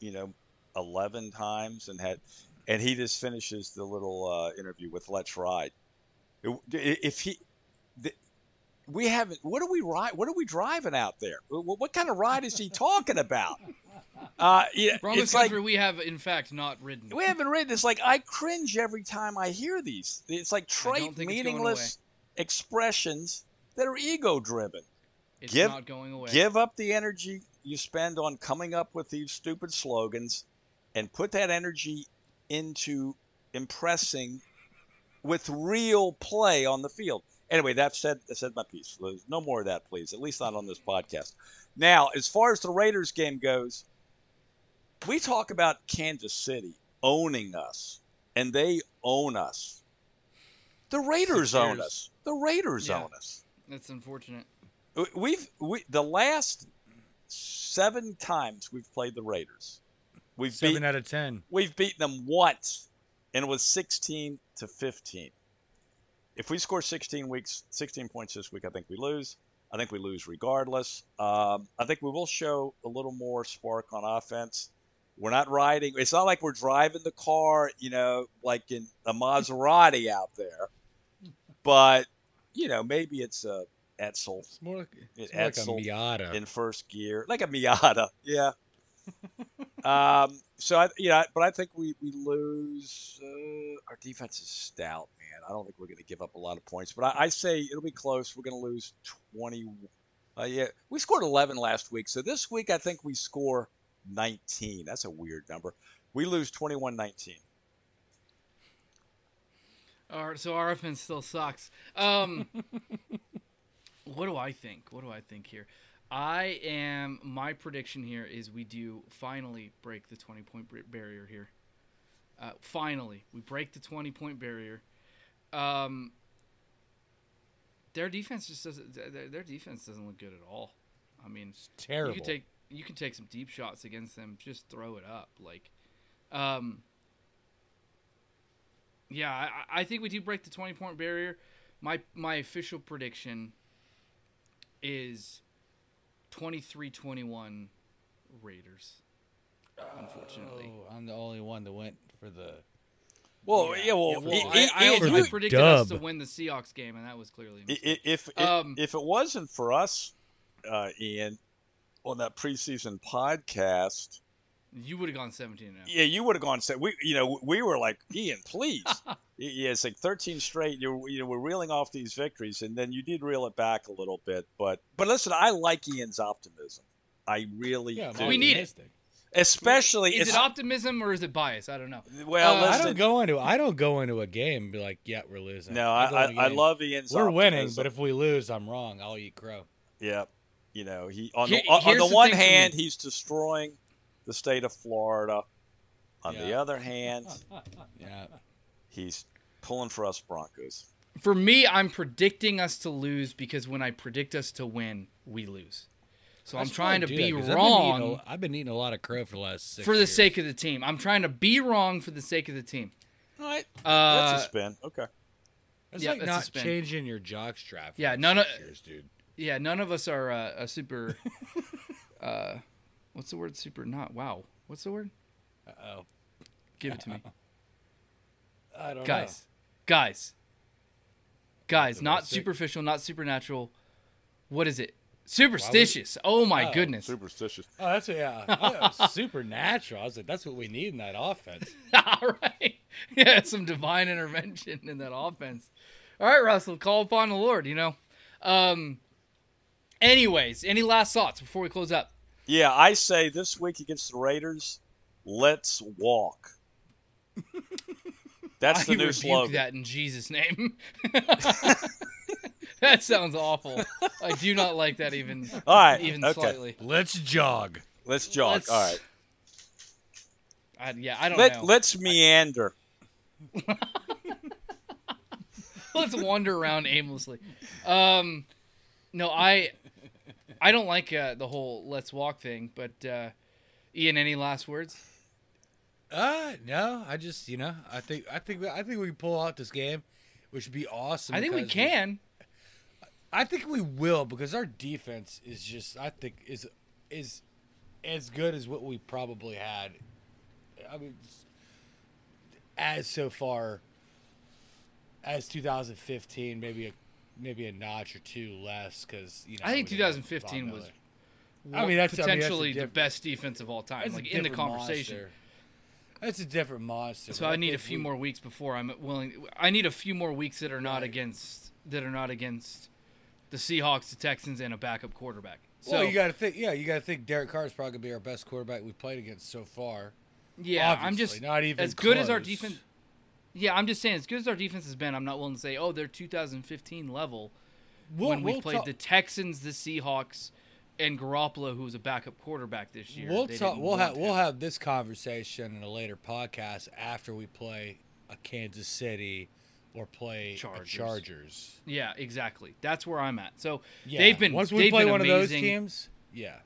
Speaker 3: you know 11 times and had and he just finishes the little uh, interview with let's ride. If he the, we haven't what are we ride what are we driving out there? What, what kind of ride is he talking about? Uh yeah, it's like
Speaker 2: country, we have in fact not ridden.
Speaker 3: we haven't read this like i cringe every time i hear these. It's like trite
Speaker 2: it's
Speaker 3: meaningless expressions that are ego driven
Speaker 2: It's
Speaker 3: give-
Speaker 2: not going away.
Speaker 3: Give up the energy you spend on coming up with these stupid slogans and put that energy into impressing with real play on the field. Anyway, that said, I said my piece. There's No more of that, please. At least not on this podcast. Now, as far as the Raiders game goes, we talk about Kansas City owning us, and they own us. The Raiders own us. The Raiders
Speaker 2: Yeah.
Speaker 3: own us.
Speaker 2: That's unfortunate.
Speaker 3: We've we the last seven times we've played the Raiders. We've
Speaker 4: Seven
Speaker 3: beat,
Speaker 4: out of ten.
Speaker 3: we've beaten them once, and it was sixteen to fifteen. If we score sixteen weeks, sixteen points this week, I think we lose. I think we lose regardless. Um, I think we will show a little more spark on offense. We're not riding. It's not like we're driving the car, you know, like in a Maserati out there. But you know, maybe it's a Edsel
Speaker 4: It's more like, it's
Speaker 3: It
Speaker 4: more like a
Speaker 3: Edsel
Speaker 4: Miata.
Speaker 3: in first gear, like a Miata. Yeah. um. So I, you know, but I think we we lose. Uh, our defense is stout, man. I don't think we're going to give up a lot of points, but I, I say it'll be close. We're going to lose twenty. Uh, yeah, we scored eleven last week, so this week I think we score nineteen. That's a weird number. We lose 21-19.
Speaker 2: All right, so our offense still sucks. Um, what do I think? What do I think here? I am. My prediction here is we do finally break the twenty point barrier here. Uh, finally, we break the twenty point barrier. Um, their defense just doesn't. Their, their defense doesn't look good at all. I mean, it's
Speaker 4: Terrible.
Speaker 2: you can take you can take some deep shots against them. Just throw it up. Like, um, yeah, I, I think we do break the twenty point barrier. My my official prediction is 23-21 Raiders. Unfortunately.
Speaker 4: Oh, I'm the only one that went for the.
Speaker 3: Well, yeah. well,
Speaker 2: Yeah, well,
Speaker 3: i-
Speaker 2: I,
Speaker 3: i-
Speaker 2: I, also,
Speaker 3: if
Speaker 2: I
Speaker 3: you-
Speaker 2: predicted us to win the Seahawks game, and that was clearly a
Speaker 3: I-
Speaker 2: mistake.
Speaker 3: i- if if,
Speaker 2: Um,
Speaker 3: if it wasn't for us, uh, Ian, on that preseason podcast,
Speaker 2: you would have gone 17 and 0.
Speaker 3: yeah, you would have gone. Say we, you know, we were like Ian, please. Yeah, it's like 13 straight. You you know, we're reeling off these victories, and then you did reel it back a little bit. But but listen, I like Ian's optimism. I really
Speaker 4: Yeah,
Speaker 3: do.
Speaker 2: We need it.
Speaker 3: especially
Speaker 2: Is
Speaker 3: it's-
Speaker 2: it optimism or is it bias? I don't know.
Speaker 3: well.
Speaker 2: Uh,
Speaker 4: I don't go into I don't go into a game and be like, yeah, we're losing.
Speaker 3: no, I
Speaker 4: go
Speaker 3: I,
Speaker 4: into a
Speaker 3: I
Speaker 4: game,
Speaker 3: love Ian's.
Speaker 4: We're winning, but if we lose, I'm wrong. I'll eat crow.
Speaker 3: Yeah, you know, he on
Speaker 2: Here-
Speaker 3: the on, on the
Speaker 2: the
Speaker 3: one
Speaker 2: thing for me.
Speaker 3: hand he's destroying the state of Florida. On the other hand,
Speaker 4: Yeah.
Speaker 3: he's pulling for us Broncos.
Speaker 2: For me, I'm predicting us to lose because when I predict us to win, we lose. So I'm trying to
Speaker 4: I do
Speaker 2: be
Speaker 4: that, 'cause I've been eating a- I've been eating a lot of crow for the last six
Speaker 2: for the
Speaker 4: years.
Speaker 2: sake of the team. I'm trying to be wrong for the sake of the team.
Speaker 3: All right,
Speaker 2: Uh,
Speaker 3: that's a spin. Okay.
Speaker 4: It's
Speaker 2: Yeah,
Speaker 4: like
Speaker 2: that's
Speaker 4: not changing your jock strap.
Speaker 2: Yeah, none of-
Speaker 4: years, dude.
Speaker 2: yeah, none of us are uh, a super. uh, what's the word? Super not. Wow. What's the word?
Speaker 4: Uh oh.
Speaker 2: Give it to me.
Speaker 4: I don't
Speaker 2: know. guys, guys,
Speaker 4: guys,
Speaker 2: not superficial, not supernatural. What is it? Superstitious. Oh my
Speaker 4: Oh,
Speaker 2: goodness.
Speaker 3: Superstitious.
Speaker 4: Oh, that's yeah. Oh, supernatural. I was like, that's what we need in that offense.
Speaker 2: All right. Yeah, some divine intervention in that offense. All right, Russell, call upon the Lord, you know. Um anyways, any last thoughts before we close up?
Speaker 3: Yeah, I say this week against the Raiders, let's walk. That's
Speaker 2: I
Speaker 3: the new
Speaker 2: rebuke
Speaker 3: slogan.
Speaker 2: that in Jesus' name. that sounds awful. I do not like that even
Speaker 3: All right,
Speaker 2: even
Speaker 3: okay.
Speaker 2: slightly.
Speaker 4: Let's jog.
Speaker 3: Let's jog.
Speaker 2: Let's-
Speaker 3: All right.
Speaker 2: I, yeah, I don't
Speaker 3: Let,
Speaker 2: know.
Speaker 3: Let's meander.
Speaker 2: Let's wander around aimlessly. Um, no, I, I don't like uh, the whole "let's walk" thing. But uh, Ian, any last words?
Speaker 4: Uh, no. I just, you know, I think, I think, I think we can pull out this game, which would be awesome.
Speaker 2: I think we can.
Speaker 4: I think we will because our defense is just, I think, is is as good as what we probably had. I mean, as so far as 2015, maybe a maybe a notch or two less because you know.
Speaker 2: I think
Speaker 4: we didn't have
Speaker 2: 2015 was
Speaker 4: Miller. I mean, that's- I mean, that's
Speaker 2: potentially the best defense of all time, like in the conversation.
Speaker 4: monster. That's a different monster.
Speaker 2: So I need a few
Speaker 4: we-
Speaker 2: more weeks before I'm willing. I need a few more weeks that are not
Speaker 4: Right.
Speaker 2: against that are not against the Seahawks, the Texans, and a backup quarterback. So
Speaker 4: well, you got to think. Yeah, you got to think. Derek Carr is probably gonna be our best quarterback we've played against so far.
Speaker 2: yeah, I'm just
Speaker 4: not even
Speaker 2: as good as our defense. Yeah, I'm just saying, as good as our defense has been, I'm not willing to say, oh, they're 2015 level
Speaker 4: We'll,
Speaker 2: when we
Speaker 4: we'll
Speaker 2: played
Speaker 4: talk-
Speaker 2: the Texans, the Seahawks, and Garoppolo, who was a backup quarterback this year.
Speaker 4: We'll talk. We'll have we'll have this conversation in a later podcast after we play a Kansas City or play
Speaker 2: Chargers.
Speaker 4: Chargers.
Speaker 2: Yeah, exactly. That's where I'm at. So
Speaker 4: Yeah.
Speaker 2: they've been
Speaker 4: once we
Speaker 2: they've
Speaker 4: play
Speaker 2: been
Speaker 4: one
Speaker 2: amazing.
Speaker 4: of those teams. Yeah.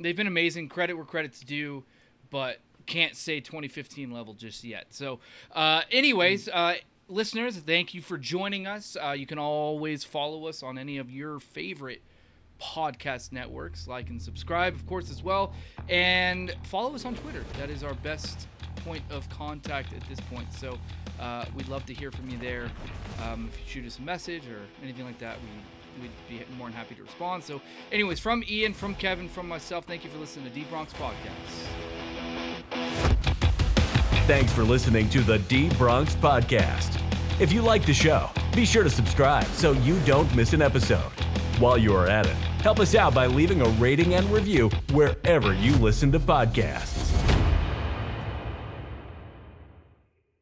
Speaker 2: they've been amazing. Credit where credit's due, but can't say 2015 level just yet. So, uh, anyways, uh, listeners, thank you for joining us. Uh, you can always follow us on any of your favorite podcast networks, like and subscribe, of course, as well, and follow us on Twitter. That is our best point of contact at this point. So. Uh, we'd love to hear from you there. Um, if you shoot us a message or anything like that, we we'd be more than happy to respond. So, anyways, from Ian, from Kevin, from myself, thank you for listening to D Bronx Podcast.
Speaker 1: Thanks for listening to the D Bronx Podcast. If you like the show, be sure to subscribe so you don't miss an episode. While you are at it, help us out by leaving a rating and review wherever you listen to podcasts.